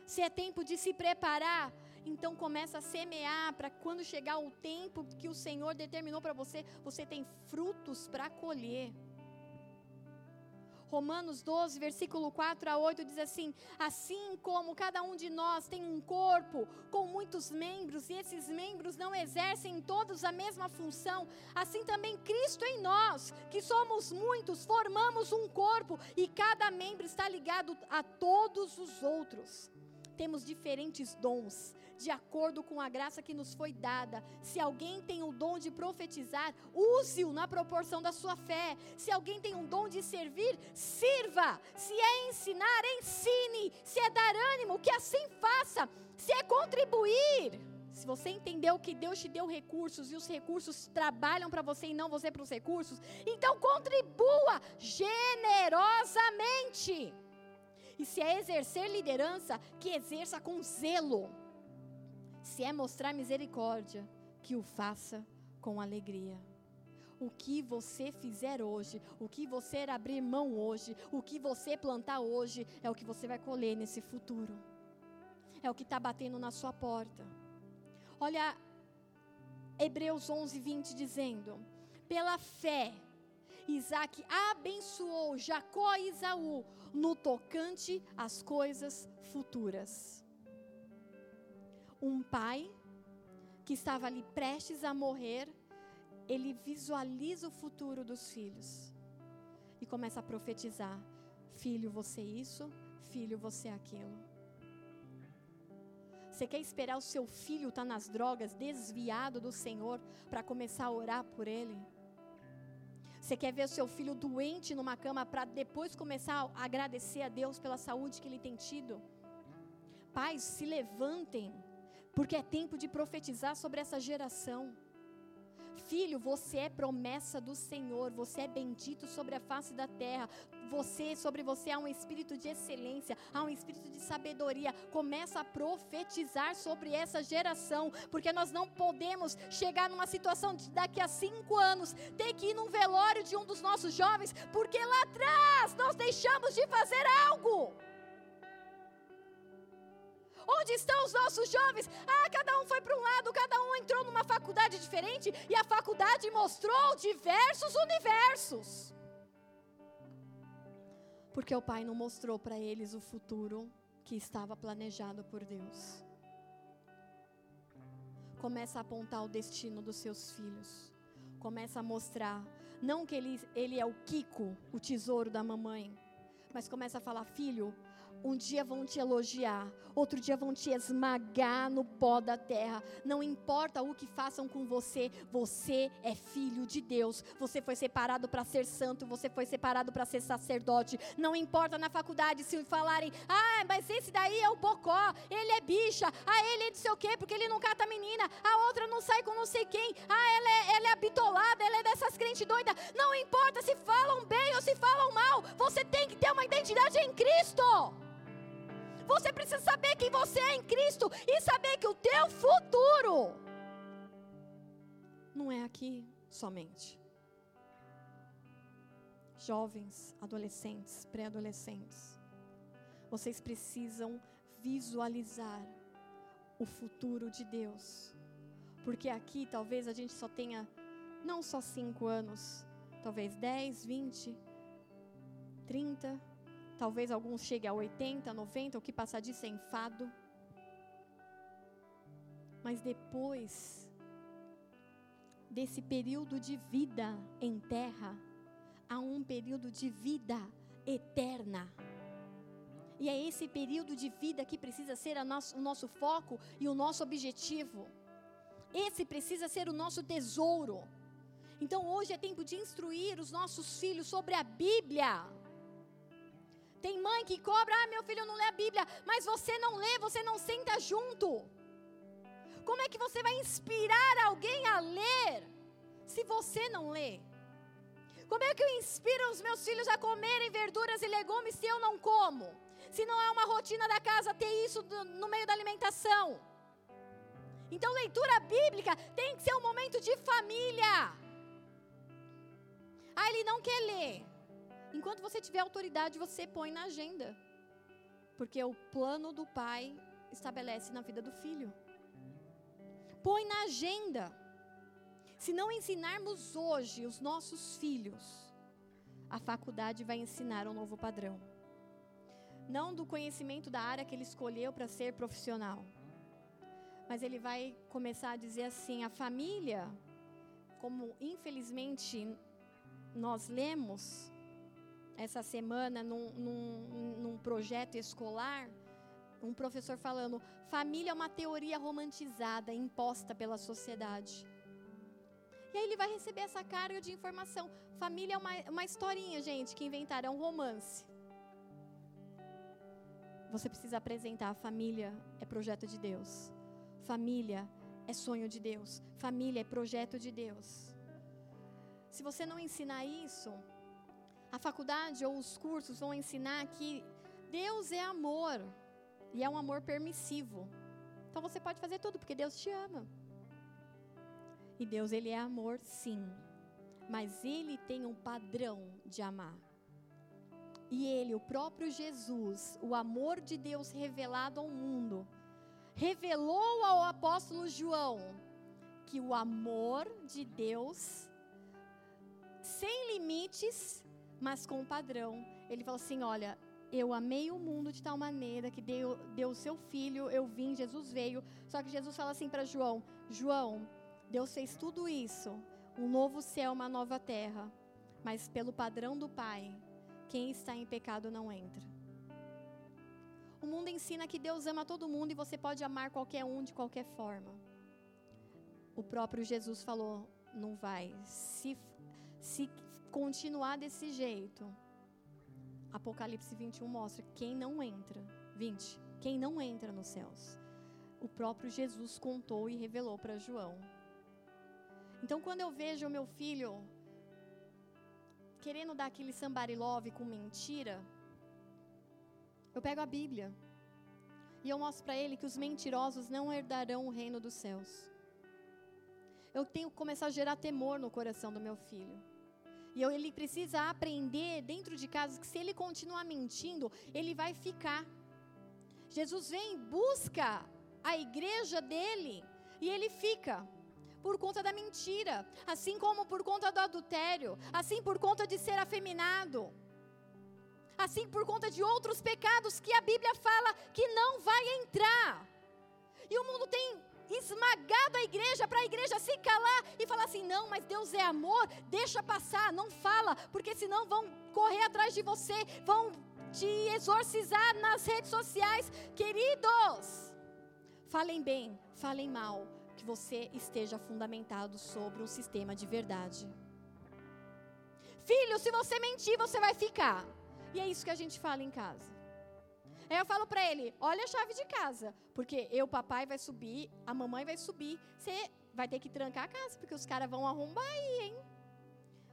Se é tempo de se preparar, então começa a semear para quando chegar o tempo que o Senhor determinou para você, você tem frutos para colher. Romanos 12, versículo 4 a 8 diz assim: Assim como cada um de nós tem um corpo com muitos membros, e esses membros não exercem todos a mesma função, assim também Cristo em nós, que somos muitos, formamos um corpo, e cada membro está ligado a todos os outros. Temos diferentes dons, de acordo com a graça que nos foi dada. Se alguém tem o dom de profetizar, use-o na proporção da sua fé. Se alguém tem um dom de servir, sirva. Se é ensinar, ensine. Se é dar ânimo, que assim faça. Se é contribuir, se você entendeu que Deus te deu recursos e os recursos trabalham para você e não você para os recursos, então contribua generosamente. E se é exercer liderança, que exerça com zelo. Se é mostrar misericórdia, que o faça com alegria. O que você fizer hoje, o que você abrir mão hoje, o que você plantar hoje, é o que você vai colher nesse futuro. É o que está batendo na sua porta. Olha, Hebreus 11, 20 dizendo: Pela fé, Isaac abençoou Jacó e Isaú no tocante às coisas futuras um pai que estava ali prestes a morrer, ele visualiza o futuro dos filhos e começa a profetizar: filho, você isso, filho, você aquilo. Você quer esperar o seu filho estar tá nas drogas, desviado do Senhor, para começar a orar por ele? Você quer ver o seu filho doente numa cama para depois começar a agradecer a Deus pela saúde que ele tem tido? Pais, se levantem Porque é tempo de profetizar sobre essa geração. Filho, você é promessa do Senhor, você é bendito sobre a face da terra. Você, sobre você há um espírito de excelência, há um espírito de sabedoria. Começa a profetizar sobre essa geração, porque nós não podemos chegar numa situação de daqui a cinco anos ter que ir num velório de um dos nossos jovens, porque lá atrás nós deixamos de fazer algo. Onde estão os nossos jovens? Ah, cada um foi para um lado, cada um entrou numa faculdade diferente e a faculdade mostrou diversos universos. Porque o Pai não mostrou para eles o futuro que estava planejado por Deus. Começa a apontar o destino dos seus filhos. Começa a mostrar, não que ele, ele é o Kiko, o tesouro da mamãe, mas começa a falar: filho, um dia vão te elogiar, outro dia vão te esmagar no pó da terra. Não importa o que façam com você, você é filho de Deus. Você foi separado para ser santo, você foi separado para ser sacerdote. Não importa na faculdade se falarem, ah, mas esse daí é o bocó, ele é bicha, ah, ele é não sei o quê, porque ele não cata a menina, a outra não sai com não sei quem, ah, ela é, ela é bitolada, ela é dessas crentes doidas. Não importa se falam bem ou se falam mal, você tem que ter uma identidade em Cristo. Você precisa saber quem você é em Cristo e saber que o teu futuro não é aqui somente. Jovens, adolescentes, pré-adolescentes, vocês precisam visualizar o futuro de Deus. Porque aqui talvez a gente só tenha não só cinco anos, talvez 10, 20, 30, Talvez alguns cheguem a 80, 90, o que passar disso é enfado. Mas depois desse período de vida em terra, há um período de vida eterna. E é esse período de vida que precisa ser nosso, o nosso foco e o nosso objetivo. Esse precisa ser o nosso tesouro. Então hoje é tempo de instruir os nossos filhos sobre a Bíblia. Tem mãe que cobra, ah, meu filho não lê a Bíblia, mas você não lê, você não senta junto. Como é que você vai inspirar alguém a ler se você não lê? Como é que eu inspiro os meus filhos a comerem verduras e legumes se eu não como? Se não é uma rotina da casa ter isso no meio da alimentação. Então, leitura bíblica tem que ser um momento de família. Ah, ele não quer ler. Enquanto você tiver autoridade, você põe na agenda. Porque o plano do pai estabelece na vida do filho. Põe na agenda. Se não ensinarmos hoje os nossos filhos, a faculdade vai ensinar um novo padrão. Não do conhecimento da área que ele escolheu para ser profissional. Mas ele vai começar a dizer assim: a família, como infelizmente nós lemos, essa semana num, num, num projeto escolar, um professor falando: família é uma teoria romantizada, imposta pela sociedade. E aí ele vai receber essa carga de informação. Família é uma, uma historinha, gente, que inventaram, é um romance. Você precisa apresentar: família é projeto de Deus. Família é sonho de Deus. Família é projeto de Deus. Se você não ensinar isso, a faculdade ou os cursos vão ensinar que Deus é amor e é um amor permissivo. Então você pode fazer tudo porque Deus te ama. E Deus ele é amor, sim. Mas ele tem um padrão de amar. E ele, o próprio Jesus, o amor de Deus revelado ao mundo, revelou ao apóstolo João que o amor de Deus sem limites mas com um padrão. Ele falou assim: Olha, eu amei o mundo de tal maneira que deu, deu o seu filho, eu vim, Jesus veio. Só que Jesus fala assim para João: João, Deus fez tudo isso, um novo céu, uma nova terra, mas pelo padrão do Pai, quem está em pecado não entra. O mundo ensina que Deus ama todo mundo e você pode amar qualquer um de qualquer forma. O próprio Jesus falou: não vai. Se, se continuar desse jeito, Apocalipse 21 mostra quem não entra. 20. Quem não entra nos céus. o próprio Jesus contou e revelou para João. Então, quando eu vejo o meu filho querendo dar aquele somebody love com mentira, eu pego a Bíblia e eu mostro para ele que os mentirosos não herdarão o reino dos céus. Eu tenho que começar a gerar temor no coração do meu filho. E ele precisa aprender dentro de casa que se ele continuar mentindo, ele vai ficar. Jesus vem, busca a igreja dele e ele fica por conta da mentira, assim como por conta do adultério, assim por conta de ser afeminado, assim por conta de outros pecados que a Bíblia fala que não vai entrar. E o mundo tem esmagado a igreja para a igreja se calar e falar assim: não, mas Deus é amor, deixa passar, não fala, porque senão vão correr atrás de você, vão te exorcizar nas redes sociais. Queridos, falem bem, falem mal, que você esteja fundamentado sobre um sistema de verdade. Filho, se você mentir, você vai ficar. E é isso que a gente fala em casa. Aí eu falo para ele: olha a chave de casa, porque eu, papai, vai subir, a mamãe vai subir, você vai ter que trancar a casa, porque os caras vão arrombar aí, hein?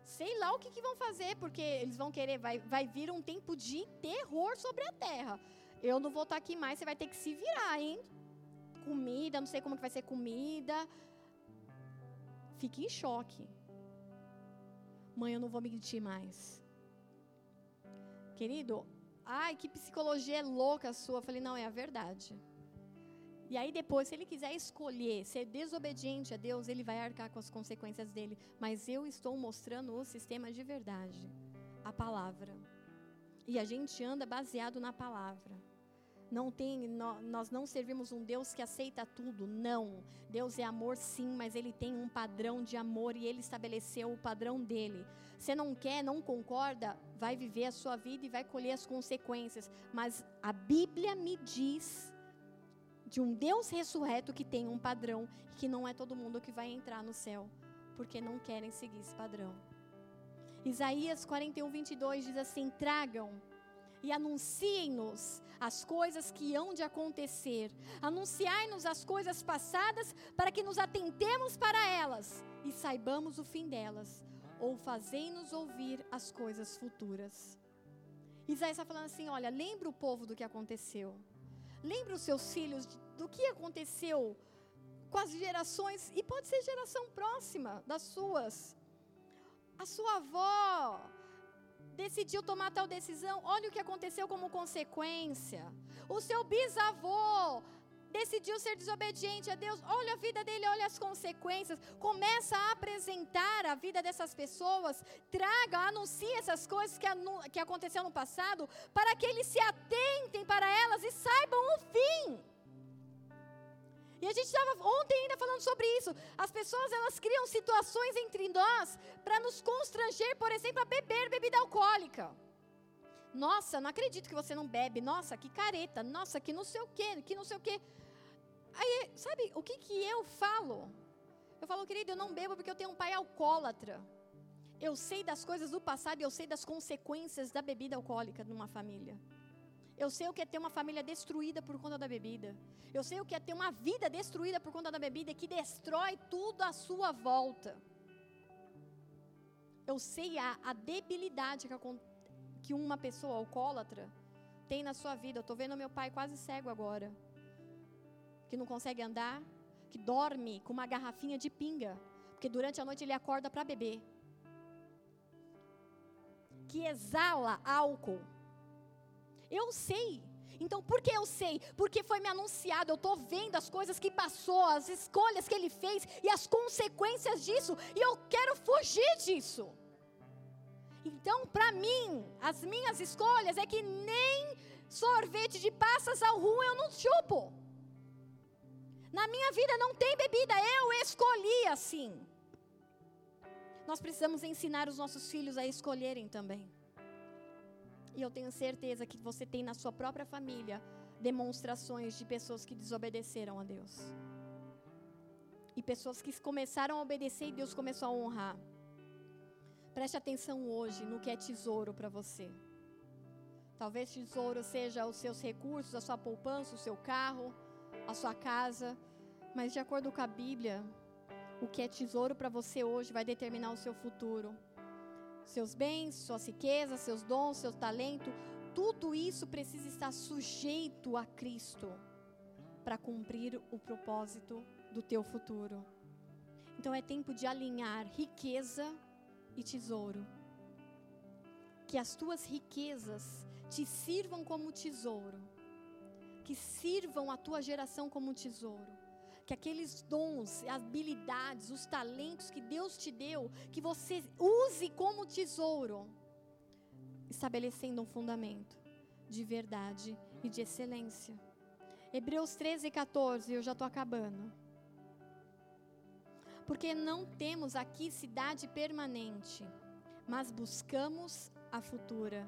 Sei lá o que, que vão fazer, porque eles vão querer, vai, vai vir um tempo de terror sobre a terra. Eu não vou estar aqui mais, você vai ter que se virar, hein? comida, não sei como que vai ser comida. Fique em choque. Mãe, eu não vou mentir mais. Querido, ai, que psicologia louca sua. Eu falei, não, é a verdade. E aí depois, se ele quiser escolher ser desobediente a Deus, ele vai arcar com as consequências dele. Mas eu estou mostrando o sistema de verdade, a palavra. E a gente anda baseado na palavra não tem, nós não servimos um Deus que aceita tudo, não. Deus é amor sim, mas ele tem um padrão de amor e ele estabeleceu o padrão dele. Você não quer, não concorda, vai viver a sua vida e vai colher as consequências. Mas a Bíblia me diz de um Deus ressurreto que tem um padrão e que não é todo mundo que vai entrar no céu, porque não querem seguir esse padrão. Isaías 41, 22 diz assim: Tragam e anunciem-nos as coisas que hão de acontecer. Anunciai-nos as coisas passadas para que nos atentemos para elas e saibamos o fim delas. Ou fazei-nos ouvir as coisas futuras. Isaías está falando assim: olha, lembra o povo do que aconteceu. Lembra os seus filhos do que aconteceu com as gerações, e pode ser geração próxima das suas. A sua avó, decidiu tomar tal decisão, olha o que aconteceu como consequência. O seu bisavô decidiu ser desobediente a Deus, olha a vida dele, olha as consequências. Começa a apresentar a vida dessas pessoas, traga, anuncie essas coisas que, que aconteceu no passado, para que eles se atentem para elas e saibam o fim. E a gente estava ontem ainda falando sobre isso. As pessoas elas criam situações entre nós para nos constranger, por exemplo, a beber bebida alcoólica. Nossa, não acredito que você não bebe. Nossa, que careta. Nossa, que não sei o quê, que não sei o quê. Aí, sabe o que, que eu falo? Eu falo, querido, eu não bebo porque eu tenho um pai alcoólatra. Eu sei das coisas do passado e eu sei das consequências da bebida alcoólica numa família. Eu sei o que é ter uma família destruída por conta da bebida. Eu sei o que é ter uma vida destruída por conta da bebida que destrói tudo à sua volta. Eu sei a, a debilidade que, a, que uma pessoa alcoólatra tem na sua vida. Eu estou vendo meu pai quase cego agora. Que não consegue andar, que dorme com uma garrafinha de pinga. Porque durante a noite ele acorda para beber. Que exala álcool eu sei. Então, por que eu sei? Porque foi me anunciado, eu estou vendo as coisas que passou, as escolhas que ele fez e as consequências disso, e eu quero fugir disso. Então, para mim, as minhas escolhas é que nem sorvete de passas ao rum eu não chupo. Na minha vida não tem bebida, eu escolhi assim. Nós precisamos ensinar os nossos filhos a escolherem também. E eu tenho certeza que você tem na sua própria família demonstrações de pessoas que desobedeceram a Deus. E pessoas que começaram a obedecer e Deus começou a honrar. Preste atenção hoje no que é tesouro para você. Talvez tesouro seja os seus recursos, a sua poupança, o seu carro, a sua casa, mas de acordo com a Bíblia, o que é tesouro para você hoje vai determinar o seu futuro. Seus bens, suas riquezas, seus dons, seu talento, tudo isso precisa estar sujeito a Cristo para cumprir o propósito do teu futuro. Então é tempo de alinhar riqueza e tesouro. Que as tuas riquezas te sirvam como tesouro. Que sirvam a tua geração como tesouro. Que aqueles dons, habilidades, os talentos que Deus te deu, que você use como tesouro, estabelecendo um fundamento de verdade e de excelência. Hebreus 13, 14, eu já estou acabando. Porque não temos aqui cidade permanente, mas buscamos a futura.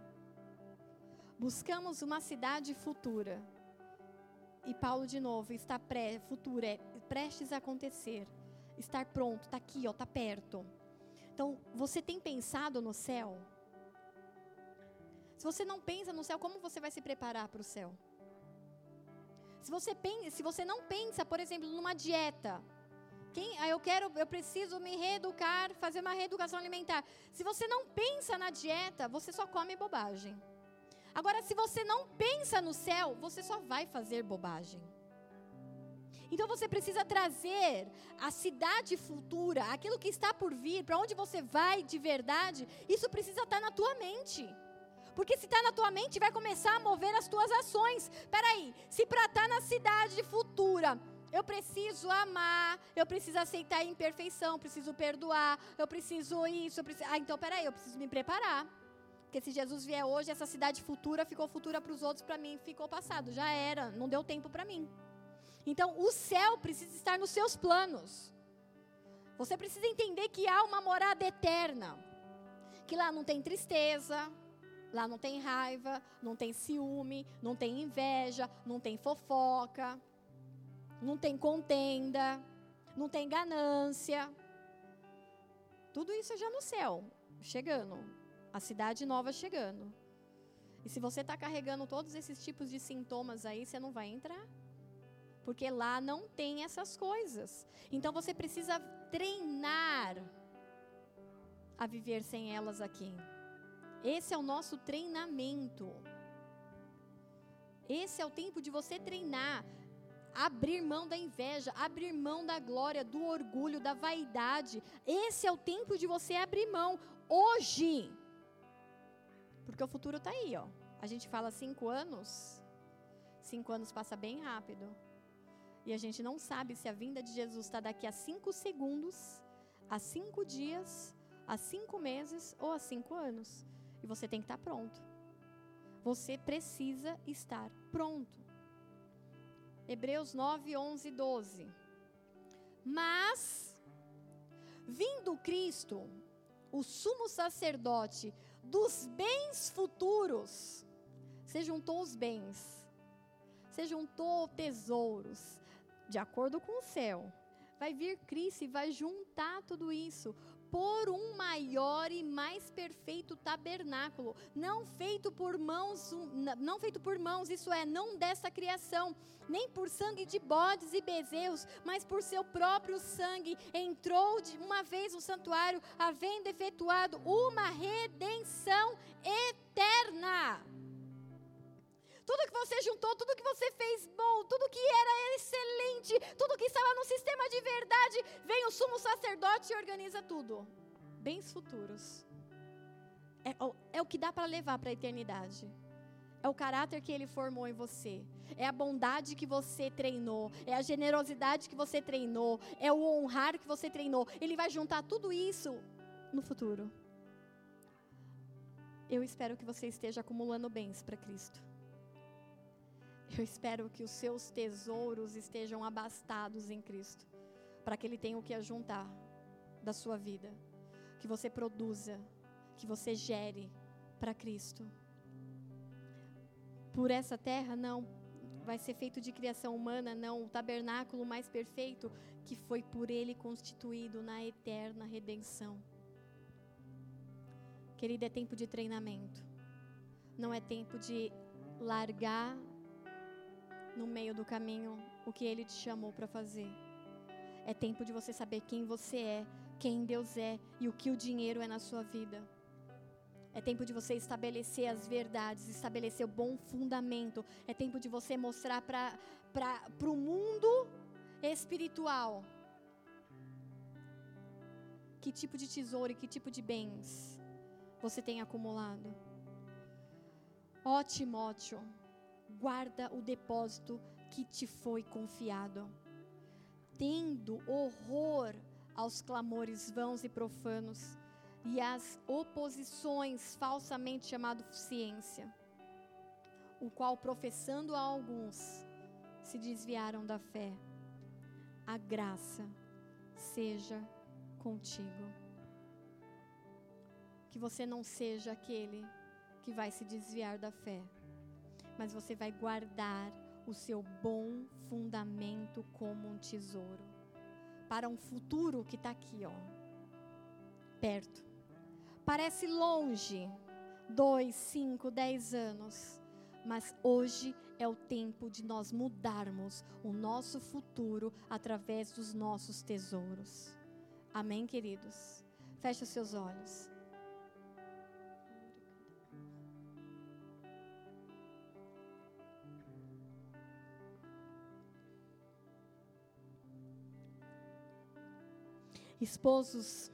Buscamos uma cidade futura. E Paulo de novo está pré, futura, é prestes a acontecer. Estar pronto, está aqui, ó, está perto. Então, você tem pensado no céu? Se você não pensa no céu, como você vai se preparar para o céu? Se você, pensa, se você não pensa, por exemplo, numa dieta, quem, ah, eu quero, eu preciso me reeducar, fazer uma reeducação alimentar. Se você não pensa na dieta, você só come bobagem. Agora, se você não pensa no céu, você só vai fazer bobagem. Então você precisa trazer a cidade futura, aquilo que está por vir, para onde você vai de verdade, isso precisa estar na tua mente. Porque se está na tua mente, vai começar a mover as tuas ações. Peraí, se para estar tá na cidade futura, eu preciso amar, eu preciso aceitar a imperfeição, preciso perdoar, eu preciso isso, eu preciso... Ah, então peraí, eu preciso me preparar. Porque se Jesus vier hoje, essa cidade futura ficou futura para os outros, para mim ficou passado, já era, não deu tempo para mim. Então, o céu precisa estar nos seus planos. Você precisa entender que há uma morada eterna. Que lá não tem tristeza, Lá não tem raiva, não tem ciúme, não tem inveja, não tem fofoca, não tem contenda, não tem ganância. Tudo isso é já no céu, chegando. A cidade nova chegando. E se você está carregando todos esses tipos de sintomas aí, você não vai entrar. Porque lá não tem essas coisas. Então você precisa treinar a viver sem elas aqui. Esse é o nosso treinamento. Esse é o tempo de você treinar. Abrir mão da inveja, abrir mão da glória, do orgulho, da vaidade. Esse é o tempo de você abrir mão. Hoje. Porque o futuro está aí, ó. A gente fala cinco anos. Cinco anos passa bem rápido. E a gente não sabe se a vinda de Jesus está daqui a cinco segundos, a cinco dias, a cinco meses ou a cinco anos. E você tem que estar pronto. Você precisa estar pronto. Hebreus 9, 11 12. Mas, vindo Cristo, o sumo sacerdote dos bens futuros, se juntou os bens, se juntou tesouros, de acordo com o céu. Vai vir Cristo e vai juntar tudo isso por um maior e mais perfeito tabernáculo, não feito por mãos, não feito por mãos, isso é, não dessa criação, nem por sangue de bodes e bezerros, mas por seu próprio sangue, entrou de uma vez no santuário, havendo efetuado uma redenção eterna. Tudo que você juntou, tudo que você fez bom, tudo que era excelente, tudo que estava no sistema de verdade, vem o sumo sacerdote e organiza tudo. Bens futuros. É, é o que dá para levar para a eternidade. É o caráter que ele formou em você. É a bondade que você treinou. É a generosidade que você treinou. É o honrar que você treinou. Ele vai juntar tudo isso no futuro. Eu espero que você esteja acumulando bens para Cristo. Eu espero que os seus tesouros estejam abastados em Cristo, para que Ele tenha o que ajuntar da sua vida, que você produza, que você gere para Cristo. Por essa terra, não, vai ser feito de criação humana, não, o tabernáculo mais perfeito que foi por Ele constituído na eterna redenção. Querida, é tempo de treinamento, não é tempo de largar no meio do caminho o que Ele te chamou para fazer. É tempo de você saber quem você é, quem Deus é e o que o dinheiro é na sua vida. É tempo de você estabelecer as verdades, estabelecer o bom fundamento. É tempo de você mostrar para o mundo espiritual que tipo de tesouro e que tipo de bens você tem acumulado. Ó Timóteo, guarda o depósito que te foi confiado, tendo horror aos clamores vãos e profanos e às oposições falsamente chamado ciência, o qual professando a alguns se desviaram da fé. A graça seja contigo. Que você não seja aquele que vai se desviar da fé, mas você vai guardar o seu bom fundamento como um tesouro para um futuro que está aqui, ó, perto. Parece longe, dois, cinco, dez anos, mas hoje é o tempo de nós mudarmos o nosso futuro através dos nossos tesouros. Amém, queridos? Feche os seus olhos. Esposos,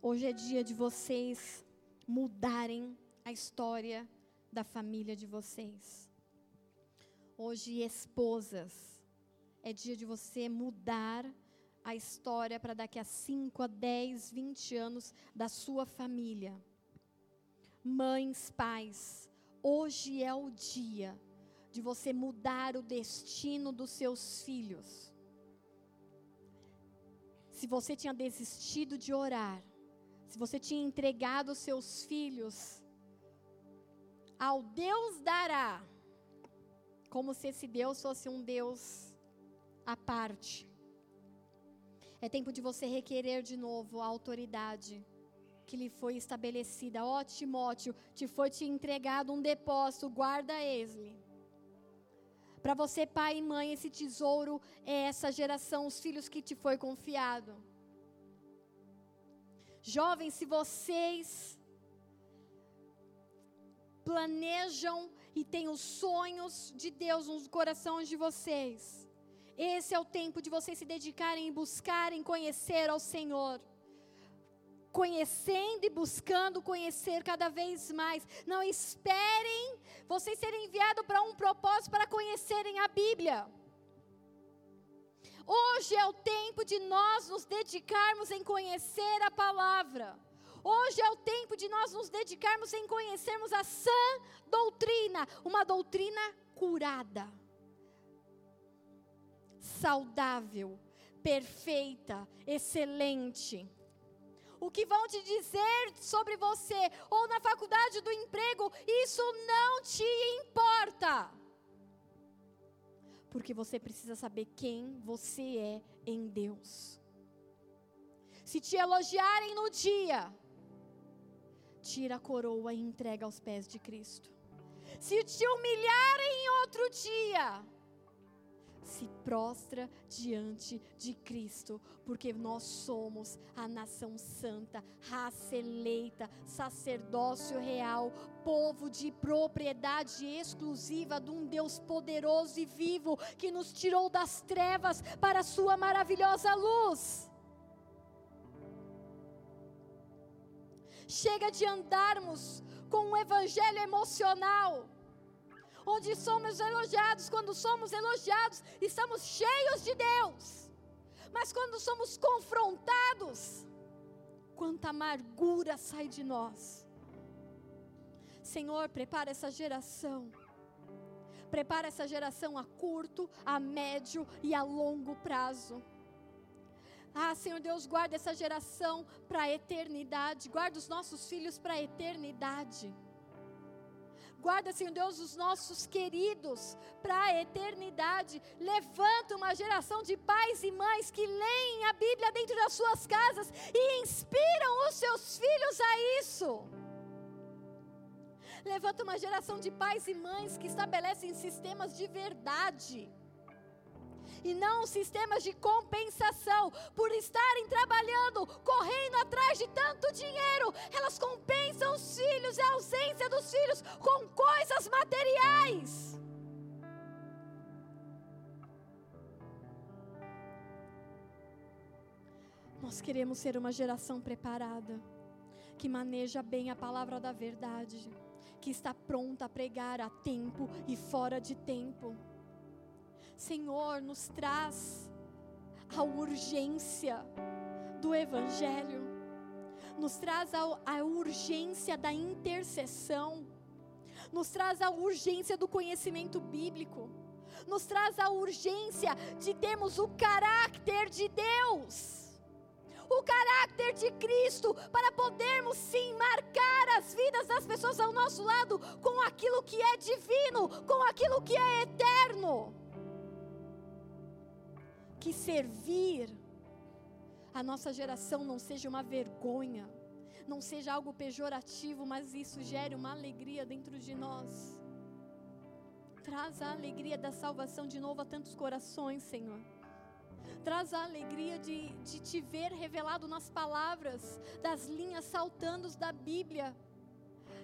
hoje é dia de vocês mudarem a história da família de vocês. Hoje, esposas, é dia de você mudar a história para daqui a 5, a 10, 20 anos da sua família. Mães, pais, hoje é o dia de você mudar o destino dos seus filhos se você tinha desistido de orar, se você tinha entregado seus filhos ao Deus dará, como se esse Deus fosse um Deus à parte. É tempo de você requerer de novo a autoridade que lhe foi estabelecida. Ó Timóteo, te foi te entregado um depósito, guarda ele. Para você, pai e mãe, esse tesouro é essa geração, os filhos que te foi confiado. Jovens, se vocês planejam e têm os sonhos de Deus nos corações de vocês, esse é o tempo de vocês se dedicarem e buscarem conhecer ao Senhor conhecendo e buscando conhecer cada vez mais. Não esperem vocês serem enviados para um propósito para conhecerem a Bíblia. Hoje é o tempo de nós nos dedicarmos em conhecer a palavra. Hoje é o tempo de nós nos dedicarmos em conhecermos a sã doutrina, uma doutrina curada, saudável, perfeita, excelente o que vão te dizer sobre você, ou na faculdade do emprego, isso não te importa. Porque você precisa saber quem você é em Deus. Se te elogiarem no dia, tira a coroa e entrega aos pés de Cristo. Se te humilharem em outro dia, se prostra diante de Cristo, porque nós somos a nação santa, raça eleita, sacerdócio real, povo de propriedade exclusiva de um Deus poderoso e vivo que nos tirou das trevas para a sua maravilhosa luz. Chega de andarmos com um evangelho emocional onde somos elogiados, quando somos elogiados, estamos cheios de Deus. Mas quando somos confrontados, quanta amargura sai de nós. Senhor, prepara essa geração. Prepara essa geração a curto, a médio e a longo prazo. Ah, Senhor Deus, guarda essa geração para a eternidade. Guarda os nossos filhos para a eternidade. Guarda, Senhor Deus, os nossos queridos para a eternidade. Levanta uma geração de pais e mães que leem a Bíblia dentro das suas casas e inspiram os seus filhos a isso. Levanta uma geração de pais e mães que estabelecem sistemas de verdade. E não sistemas de compensação. Por estarem trabalhando, correndo atrás de tanto dinheiro, elas compensam os filhos e a ausência dos filhos com coisas materiais. Nós queremos ser uma geração preparada, que maneja bem a palavra da verdade, que está pronta a pregar a tempo e fora de tempo. Senhor, nos traz a urgência do Evangelho, nos traz a, a urgência da intercessão, nos traz a urgência do conhecimento bíblico, nos traz a urgência de termos o caráter de Deus. O caráter de Cristo, para podermos sim marcar as vidas das pessoas ao nosso lado com aquilo que é divino, com aquilo que é eterno. Que servir a nossa geração não seja uma vergonha, não seja algo pejorativo, mas isso gere uma alegria dentro de nós. Traz a alegria da salvação de novo a tantos corações, Senhor traz a alegria de, de te ver revelado nas palavras, das linhas saltando da Bíblia,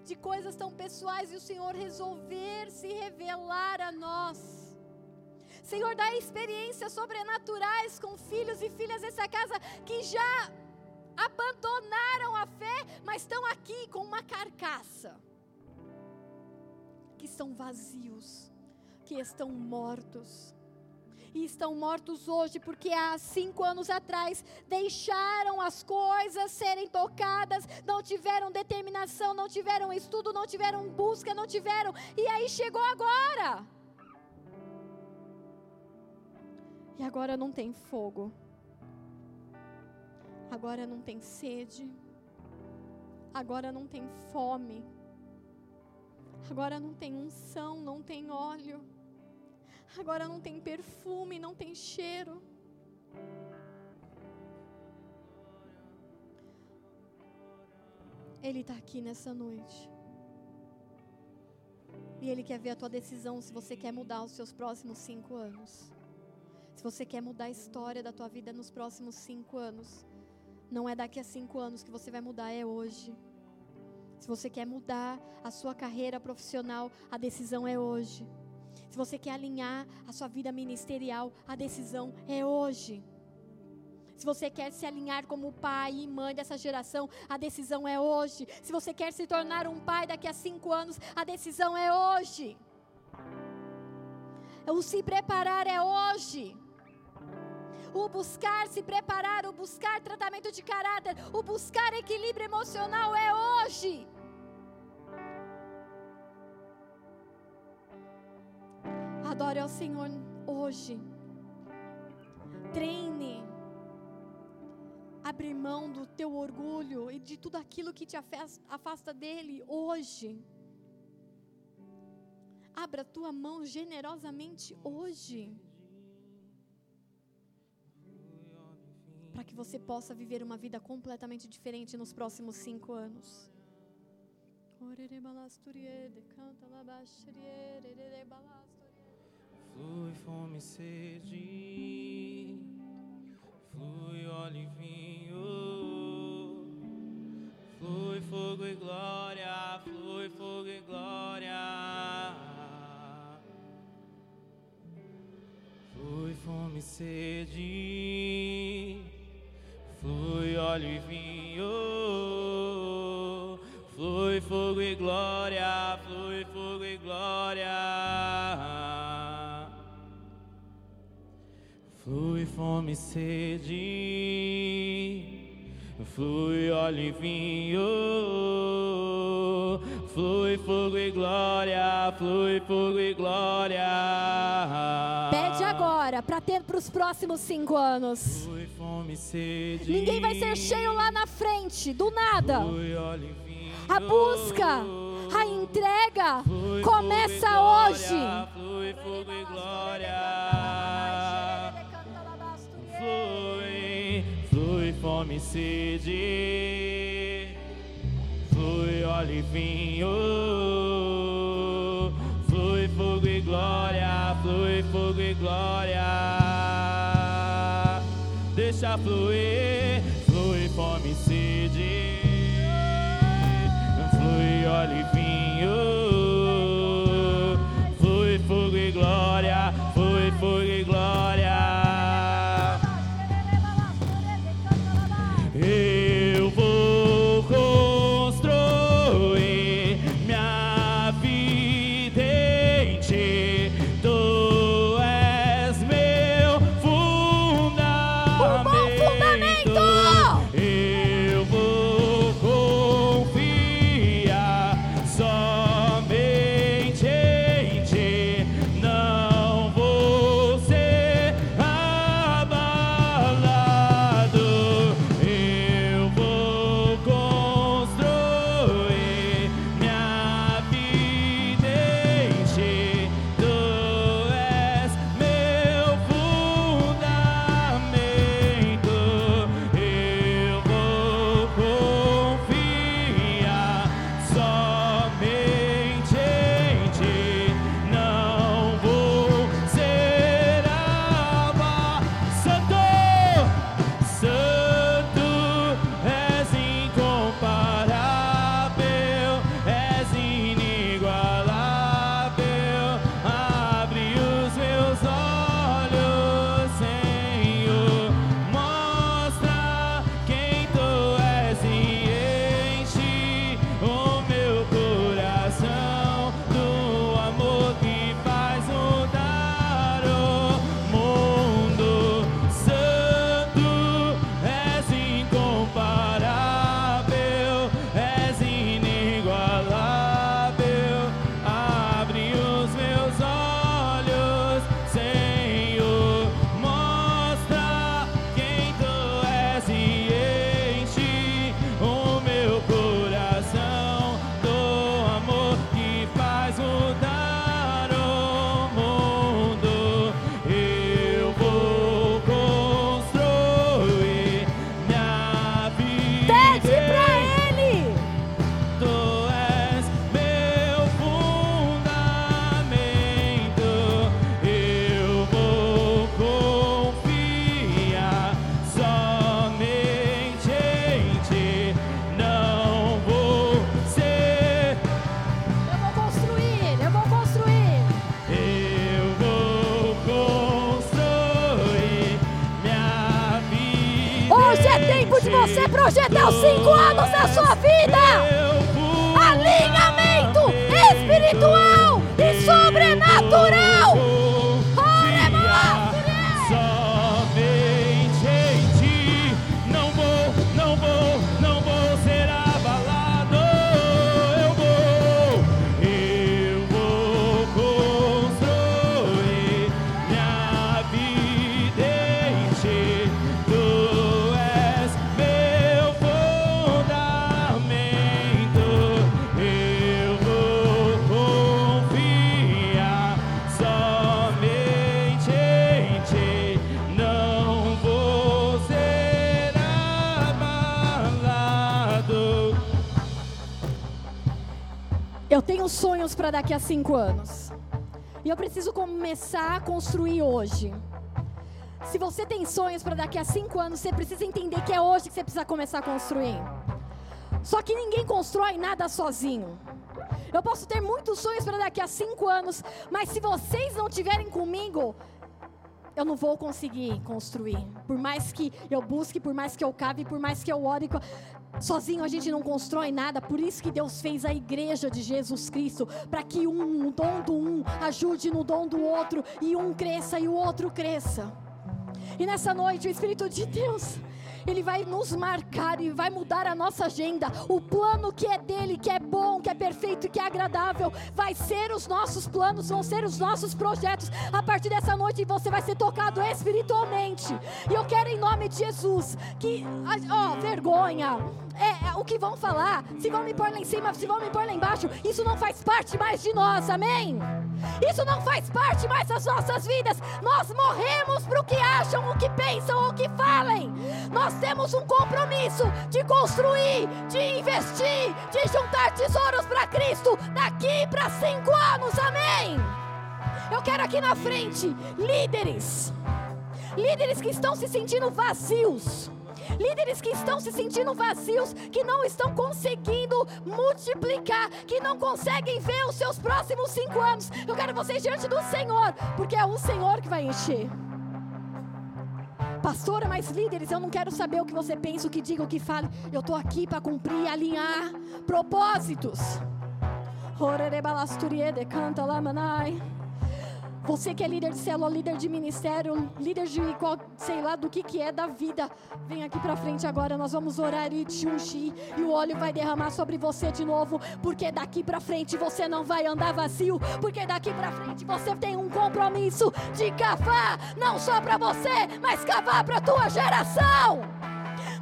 de coisas tão pessoais e o Senhor resolver se revelar a nós. Senhor, dá experiências sobrenaturais com filhos e filhas dessa casa que já abandonaram a fé, mas estão aqui com uma carcaça, que são vazios, que estão mortos e estão mortos hoje porque há cinco anos atrás deixaram as coisas serem tocadas, não tiveram determinação, não tiveram estudo, não tiveram busca, não tiveram, e aí chegou agora. E agora não tem fogo, agora não tem sede, agora não tem fome, agora não tem unção, não tem óleo. Agora não tem perfume, não tem cheiro. Ele está aqui nessa noite. E Ele quer ver a tua decisão se você quer mudar os seus próximos cinco anos. Se você quer mudar a história da tua vida nos próximos cinco anos. Não é daqui a cinco anos que você vai mudar, é hoje. Se você quer mudar a sua carreira profissional, a decisão é hoje. Se você quer alinhar a sua vida ministerial, a decisão é hoje. Se você quer se alinhar como pai e mãe dessa geração, a decisão é hoje. Se você quer se tornar um pai daqui a cinco anos, a decisão é hoje. O se preparar é hoje. O buscar se preparar, o buscar tratamento de caráter, o buscar equilíbrio emocional é hoje. Adore ao Senhor hoje. Treine. Abrir mão do teu orgulho e de tudo aquilo que te afasta dele hoje. Abra tua mão generosamente hoje. Para que você possa viver uma vida completamente diferente nos próximos cinco anos. Flui fome e sede, flui óleo e vinho, flui fogo e glória, flui fogo e glória. Flui fome e sede, flui óleo e vinho, flui fogo e glória, flui fogo e glória. Flui fome e sede, flui óleo e vinho, flui fogo e glória, flui fogo e glória. Pede agora para ter para os próximos cinco anos. Ninguém vai ser cheio lá na frente, do nada. A busca, a entrega começa hoje. Flui fogo e glória. Flui, flui fome e sede, flui óleo e vinho, fogo e glória. Deixa fluir, fluir fome e sede. Para daqui a cinco anos. E eu preciso começar a construir hoje. Se você tem sonhos para daqui a cinco anos, você precisa entender que é hoje que você precisa começar a construir. Só que ninguém constrói nada sozinho. Eu posso ter muitos sonhos para daqui a cinco anos, mas se vocês não estiverem comigo, eu não vou conseguir construir. Por mais que eu busque, por mais que eu cave, por mais que eu ore. Sozinho a gente não constrói nada, por isso que Deus fez a igreja de Jesus Cristo, para que um, o dom do um ajude no dom do outro, e um cresça e o outro cresça. E nessa noite o Espírito de Deus, ele vai nos marcar e vai mudar a nossa agenda. O plano que é dele, que é bom, que é perfeito, que é agradável, vai ser os nossos planos, vão ser os nossos projetos. A partir dessa noite você vai ser tocado espiritualmente. E eu quero em nome de Jesus que, ó, vergonha. É, é, o que vão falar, se vão me pôr lá em cima, se vão me pôr lá embaixo, isso não faz parte mais de nós, amém? Isso não faz parte mais das nossas vidas. Nós morremos para o que acham, o que pensam o que falem. Nós temos um compromisso de construir, de investir, de juntar tesouros para Cristo daqui para cinco anos, amém? Eu quero aqui na frente líderes. Líderes que estão se sentindo vazios. Líderes que estão se sentindo vazios, que não estão conseguindo multiplicar, que não conseguem ver os seus próximos cinco anos. Eu quero vocês diante do Senhor, porque é o Senhor que vai encher. Pastora, mas líderes, eu não quero saber o que você pensa, o que diga, o que fale. Eu estou aqui para cumprir, alinhar propósitos. canta lamanai. Você que é líder de célula, líder de ministério, líder de qual, sei lá do que que é da vida, vem aqui para frente agora. Nós vamos orar e te ungir e o óleo vai derramar sobre você de novo, porque daqui para frente você não vai andar vazio, porque daqui para frente você tem um compromisso de cavar, não só para você, mas cavar para tua geração.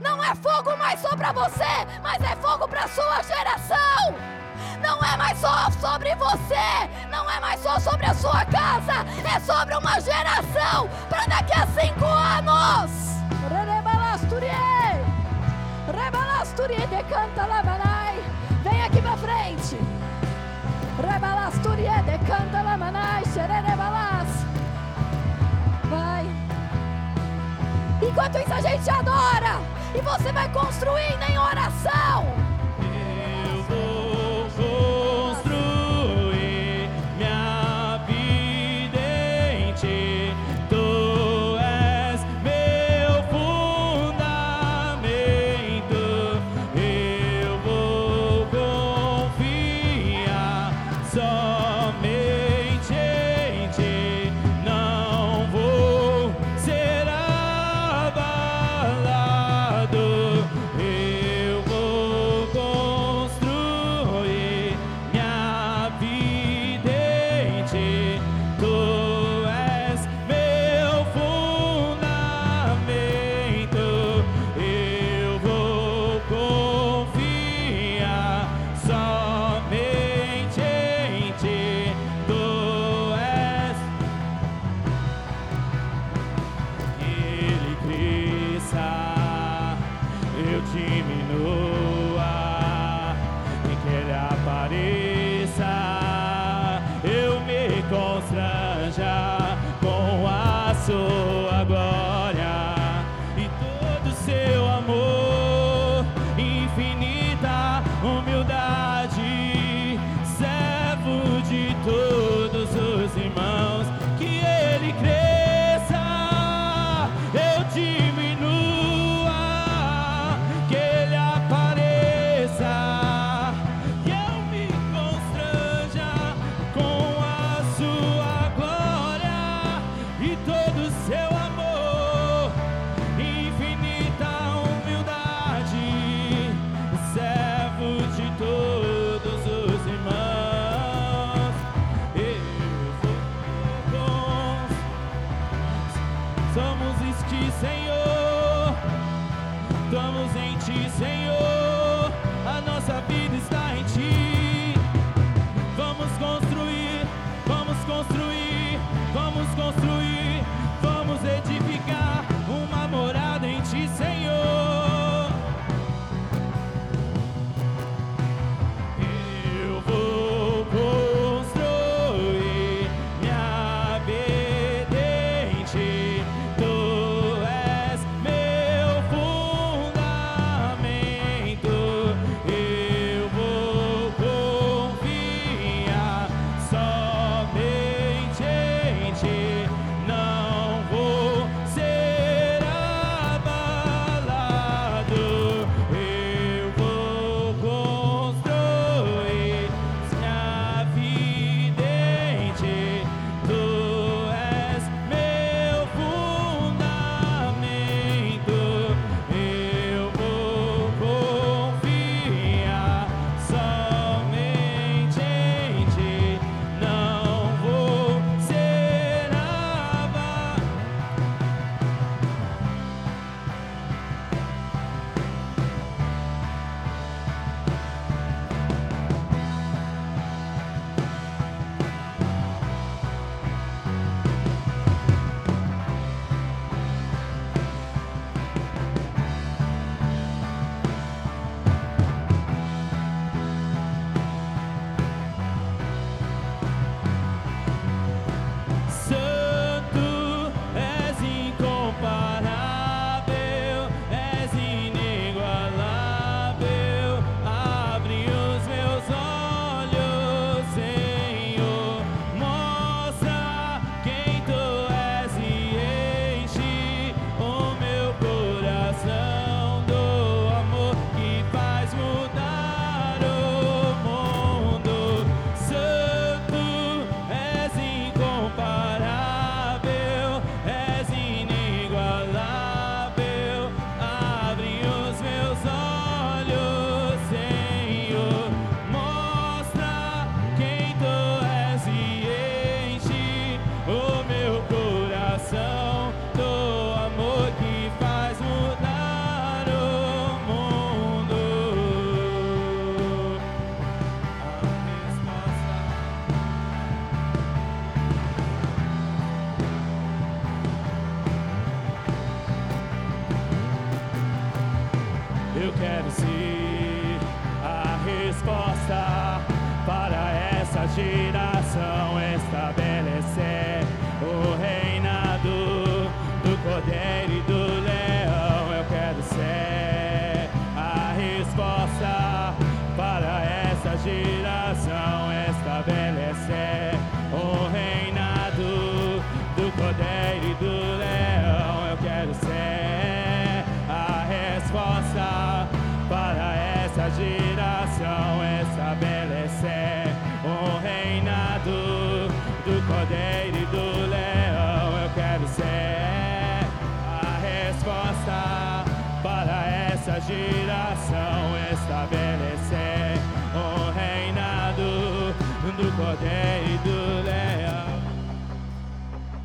Não é fogo mais só para você, mas é fogo para sua geração não é mais só sobre você, não é mais só sobre a sua casa, é sobre uma geração para daqui a cinco anos. Vem aqui pra frente. Rebalasturie, decanta lamanai, xererebalas. Vai. Enquanto isso a gente adora. E você vai construindo em oração.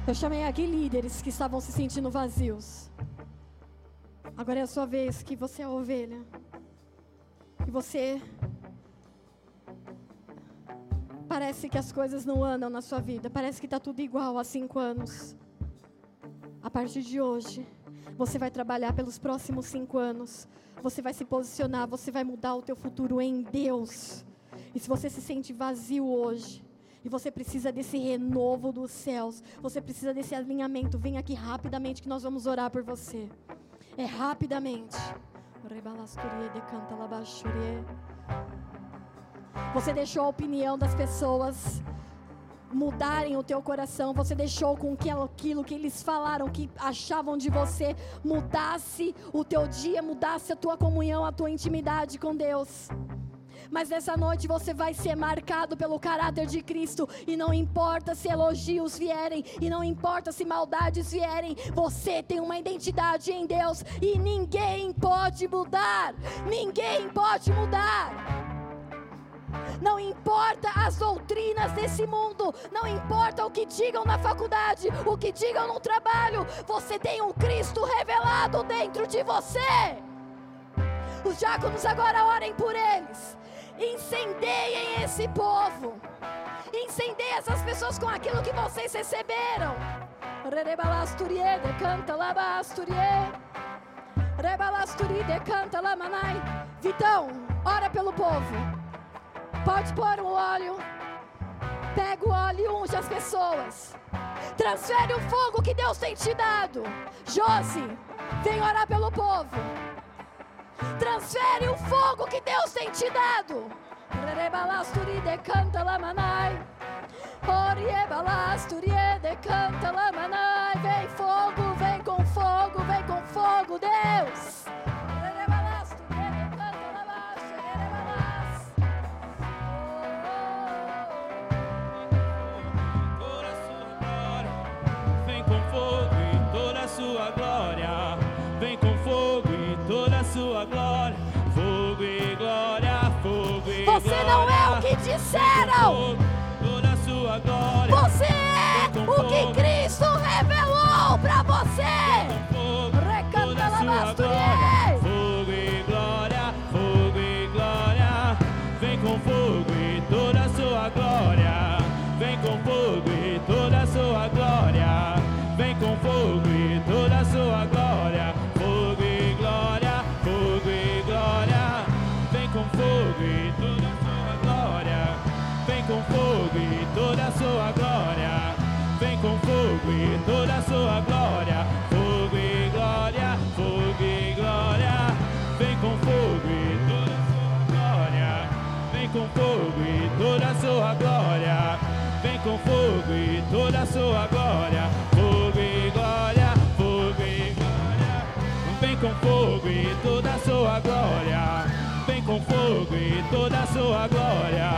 Eu chamei aqui líderes que estavam se sentindo vazios. Agora é a sua vez que você é ovelha. Que você. Parece que as coisas não andam na sua vida. Parece que está tudo igual há cinco anos. A partir de hoje, você vai trabalhar pelos próximos cinco anos. Você vai se posicionar, você vai mudar o teu futuro em Deus. E se você se sente vazio hoje, e você precisa desse renovo dos céus, você precisa desse alinhamento, vem aqui rapidamente que nós vamos orar por você. É rapidamente. Você deixou a opinião das pessoas mudarem o teu coração, você deixou com que aquilo que eles falaram, que achavam de você, mudasse o teu dia, mudasse a tua comunhão, a tua intimidade com Deus. Mas nessa noite você vai ser marcado pelo caráter de Cristo. E não importa se elogios vierem, e não importa se maldades vierem, você tem uma identidade em Deus. E ninguém pode mudar. Ninguém pode mudar. Não importa as doutrinas desse mundo, não importa o que digam na faculdade, o que digam no trabalho, você tem um Cristo revelado dentro de você. Os diáconos agora orem por eles. Incendeiem esse povo. Incendeiem essas pessoas com aquilo que vocês receberam. Rerebalasturie, decanta labasturie. Rebalasturi, decanta lamanai. Vitão, ora pelo povo. Pode pôr o óleo. Pega o óleo e unge as pessoas. Transfere o fogo que Deus tem te dado. Josi, vem orar pelo povo. Transfere o fogo que Deus tem te dado. Rebalasturi decanta lamanai. Oriebalasturi decanta lamanai. Vem fogo, vem com fogo, vem com fogo, Deus. Disseram. Você é o que Cristo revelou para você. Sua glória. Vem com fogo e toda a sua glória. Fogo e glória, fogo e glória. Vem com fogo e toda a sua glória. Vem com fogo e toda a sua glória.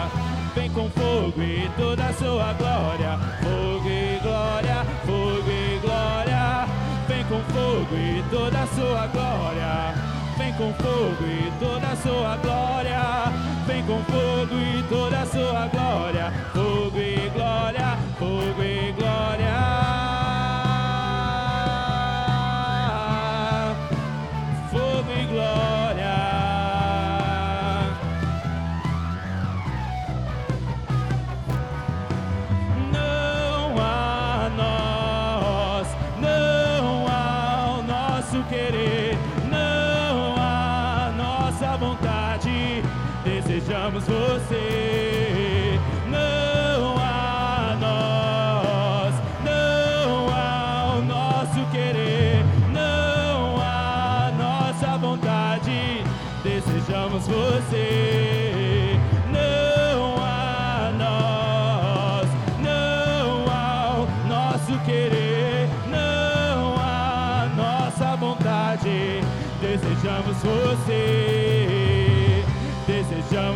Vem com fogo e toda a sua glória. Fogo e glória, fogo e glória. Vem com fogo e toda a sua glória. Vem com fogo e toda a sua glória. Vem com fogo e toda a sua glória. Fogo e glória, fogo e glória.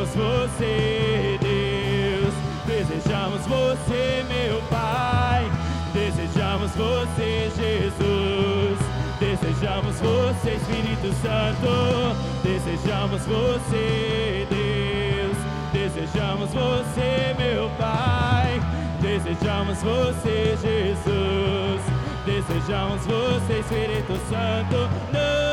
Desejamos você, Deus. Desejamos você, meu Pai. Desejamos você, Jesus. Desejamos você, Espírito Santo. Desejamos você, Deus. Desejamos você, meu Pai. Desejamos você, Jesus. Desejamos você, Espírito Santo. Não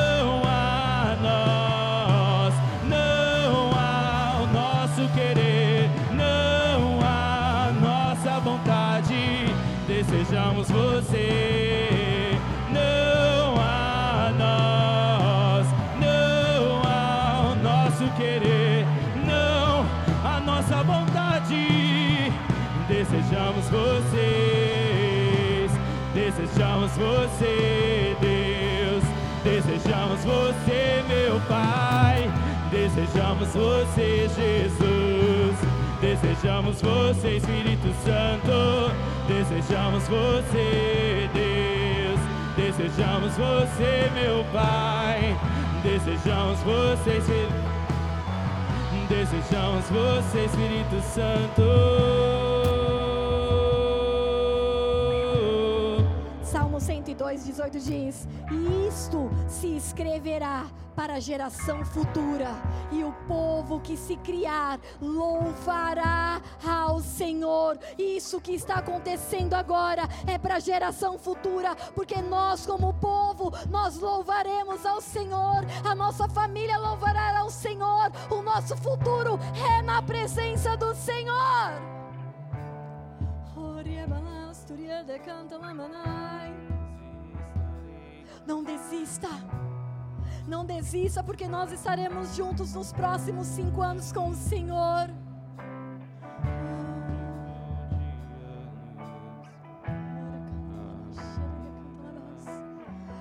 você, Deus. Desejamos você, meu Pai. Desejamos você, Jesus. Desejamos você, Espírito Santo. Desejamos você, Deus. Desejamos você, meu Pai. Desejamos você, Espírito Desejamos você, Espírito Santo. Salmo 102, 18 diz: E isto se escreverá para a geração futura, e o povo que se criar louvará ao Senhor. Isso que está acontecendo agora é para a geração futura, porque nós, como povo, nós louvaremos ao Senhor, a nossa família louvará ao Senhor, o nosso futuro é na presença do Senhor. Não desista. Não desista, porque nós estaremos juntos nos próximos cinco anos com o Senhor.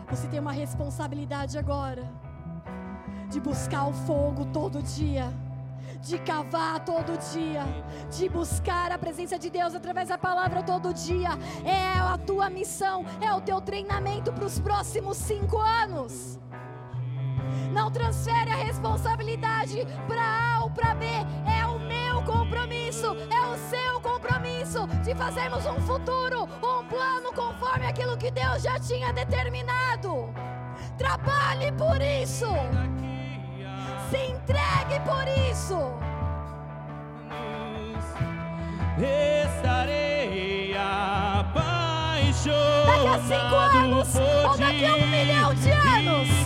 Você tem uma responsabilidade agora de buscar o fogo todo dia, de cavar todo dia, de buscar a presença de Deus através da palavra todo dia. É a tua missão, é o teu treinamento para os próximos cinco anos. Não transfere a responsabilidade para A ou para B. É o meu compromisso, é o seu compromisso de fazermos um futuro, um plano conforme aquilo que Deus já tinha determinado. Trabalhe por isso. Se entregue por isso. Estarei apaixonado Daqui a cinco anos, ou daqui a um milhão de anos.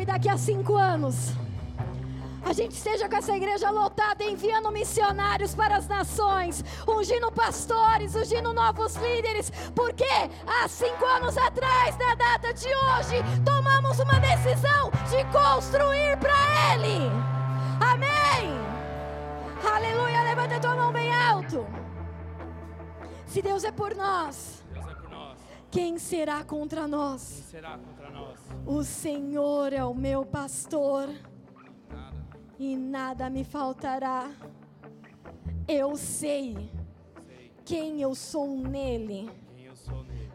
Sabe daqui a cinco anos a gente esteja com essa igreja lotada, enviando missionários para as nações, ungindo pastores, ungindo novos líderes, porque há cinco anos atrás, na data de hoje, tomamos uma decisão de construir para Ele. Amém. Aleluia. Levanta a tua mão bem alto. Se Deus é por nós, Deus é por nós. quem será contra Quem nós? será contra nós? O Senhor é o meu pastor e nada me faltará. Eu sei quem eu sou nele.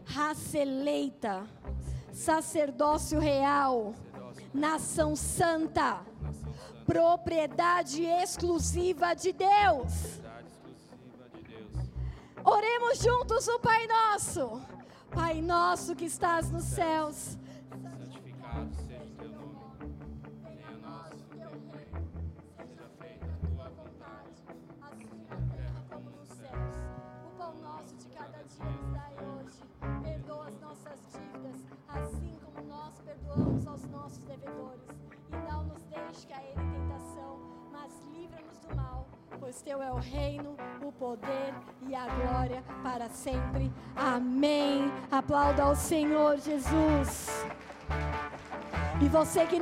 Raça eleita, sacerdócio real, nação santa, propriedade exclusiva de Deus. cidade exclusiva de Deus. Oremos juntos o Pai Nosso. Pai nosso que estás nos céus. Nosso de cada dia nos dai hoje. Perdoa as nossas dívidas, assim como nós perdoamos aos nossos devedores. E não nos deixe cair em tentação, mas livra-nos do mal. Pois teu é o reino, o poder e a glória para sempre. Amém. Aplauda ao Senhor Jesus. E você que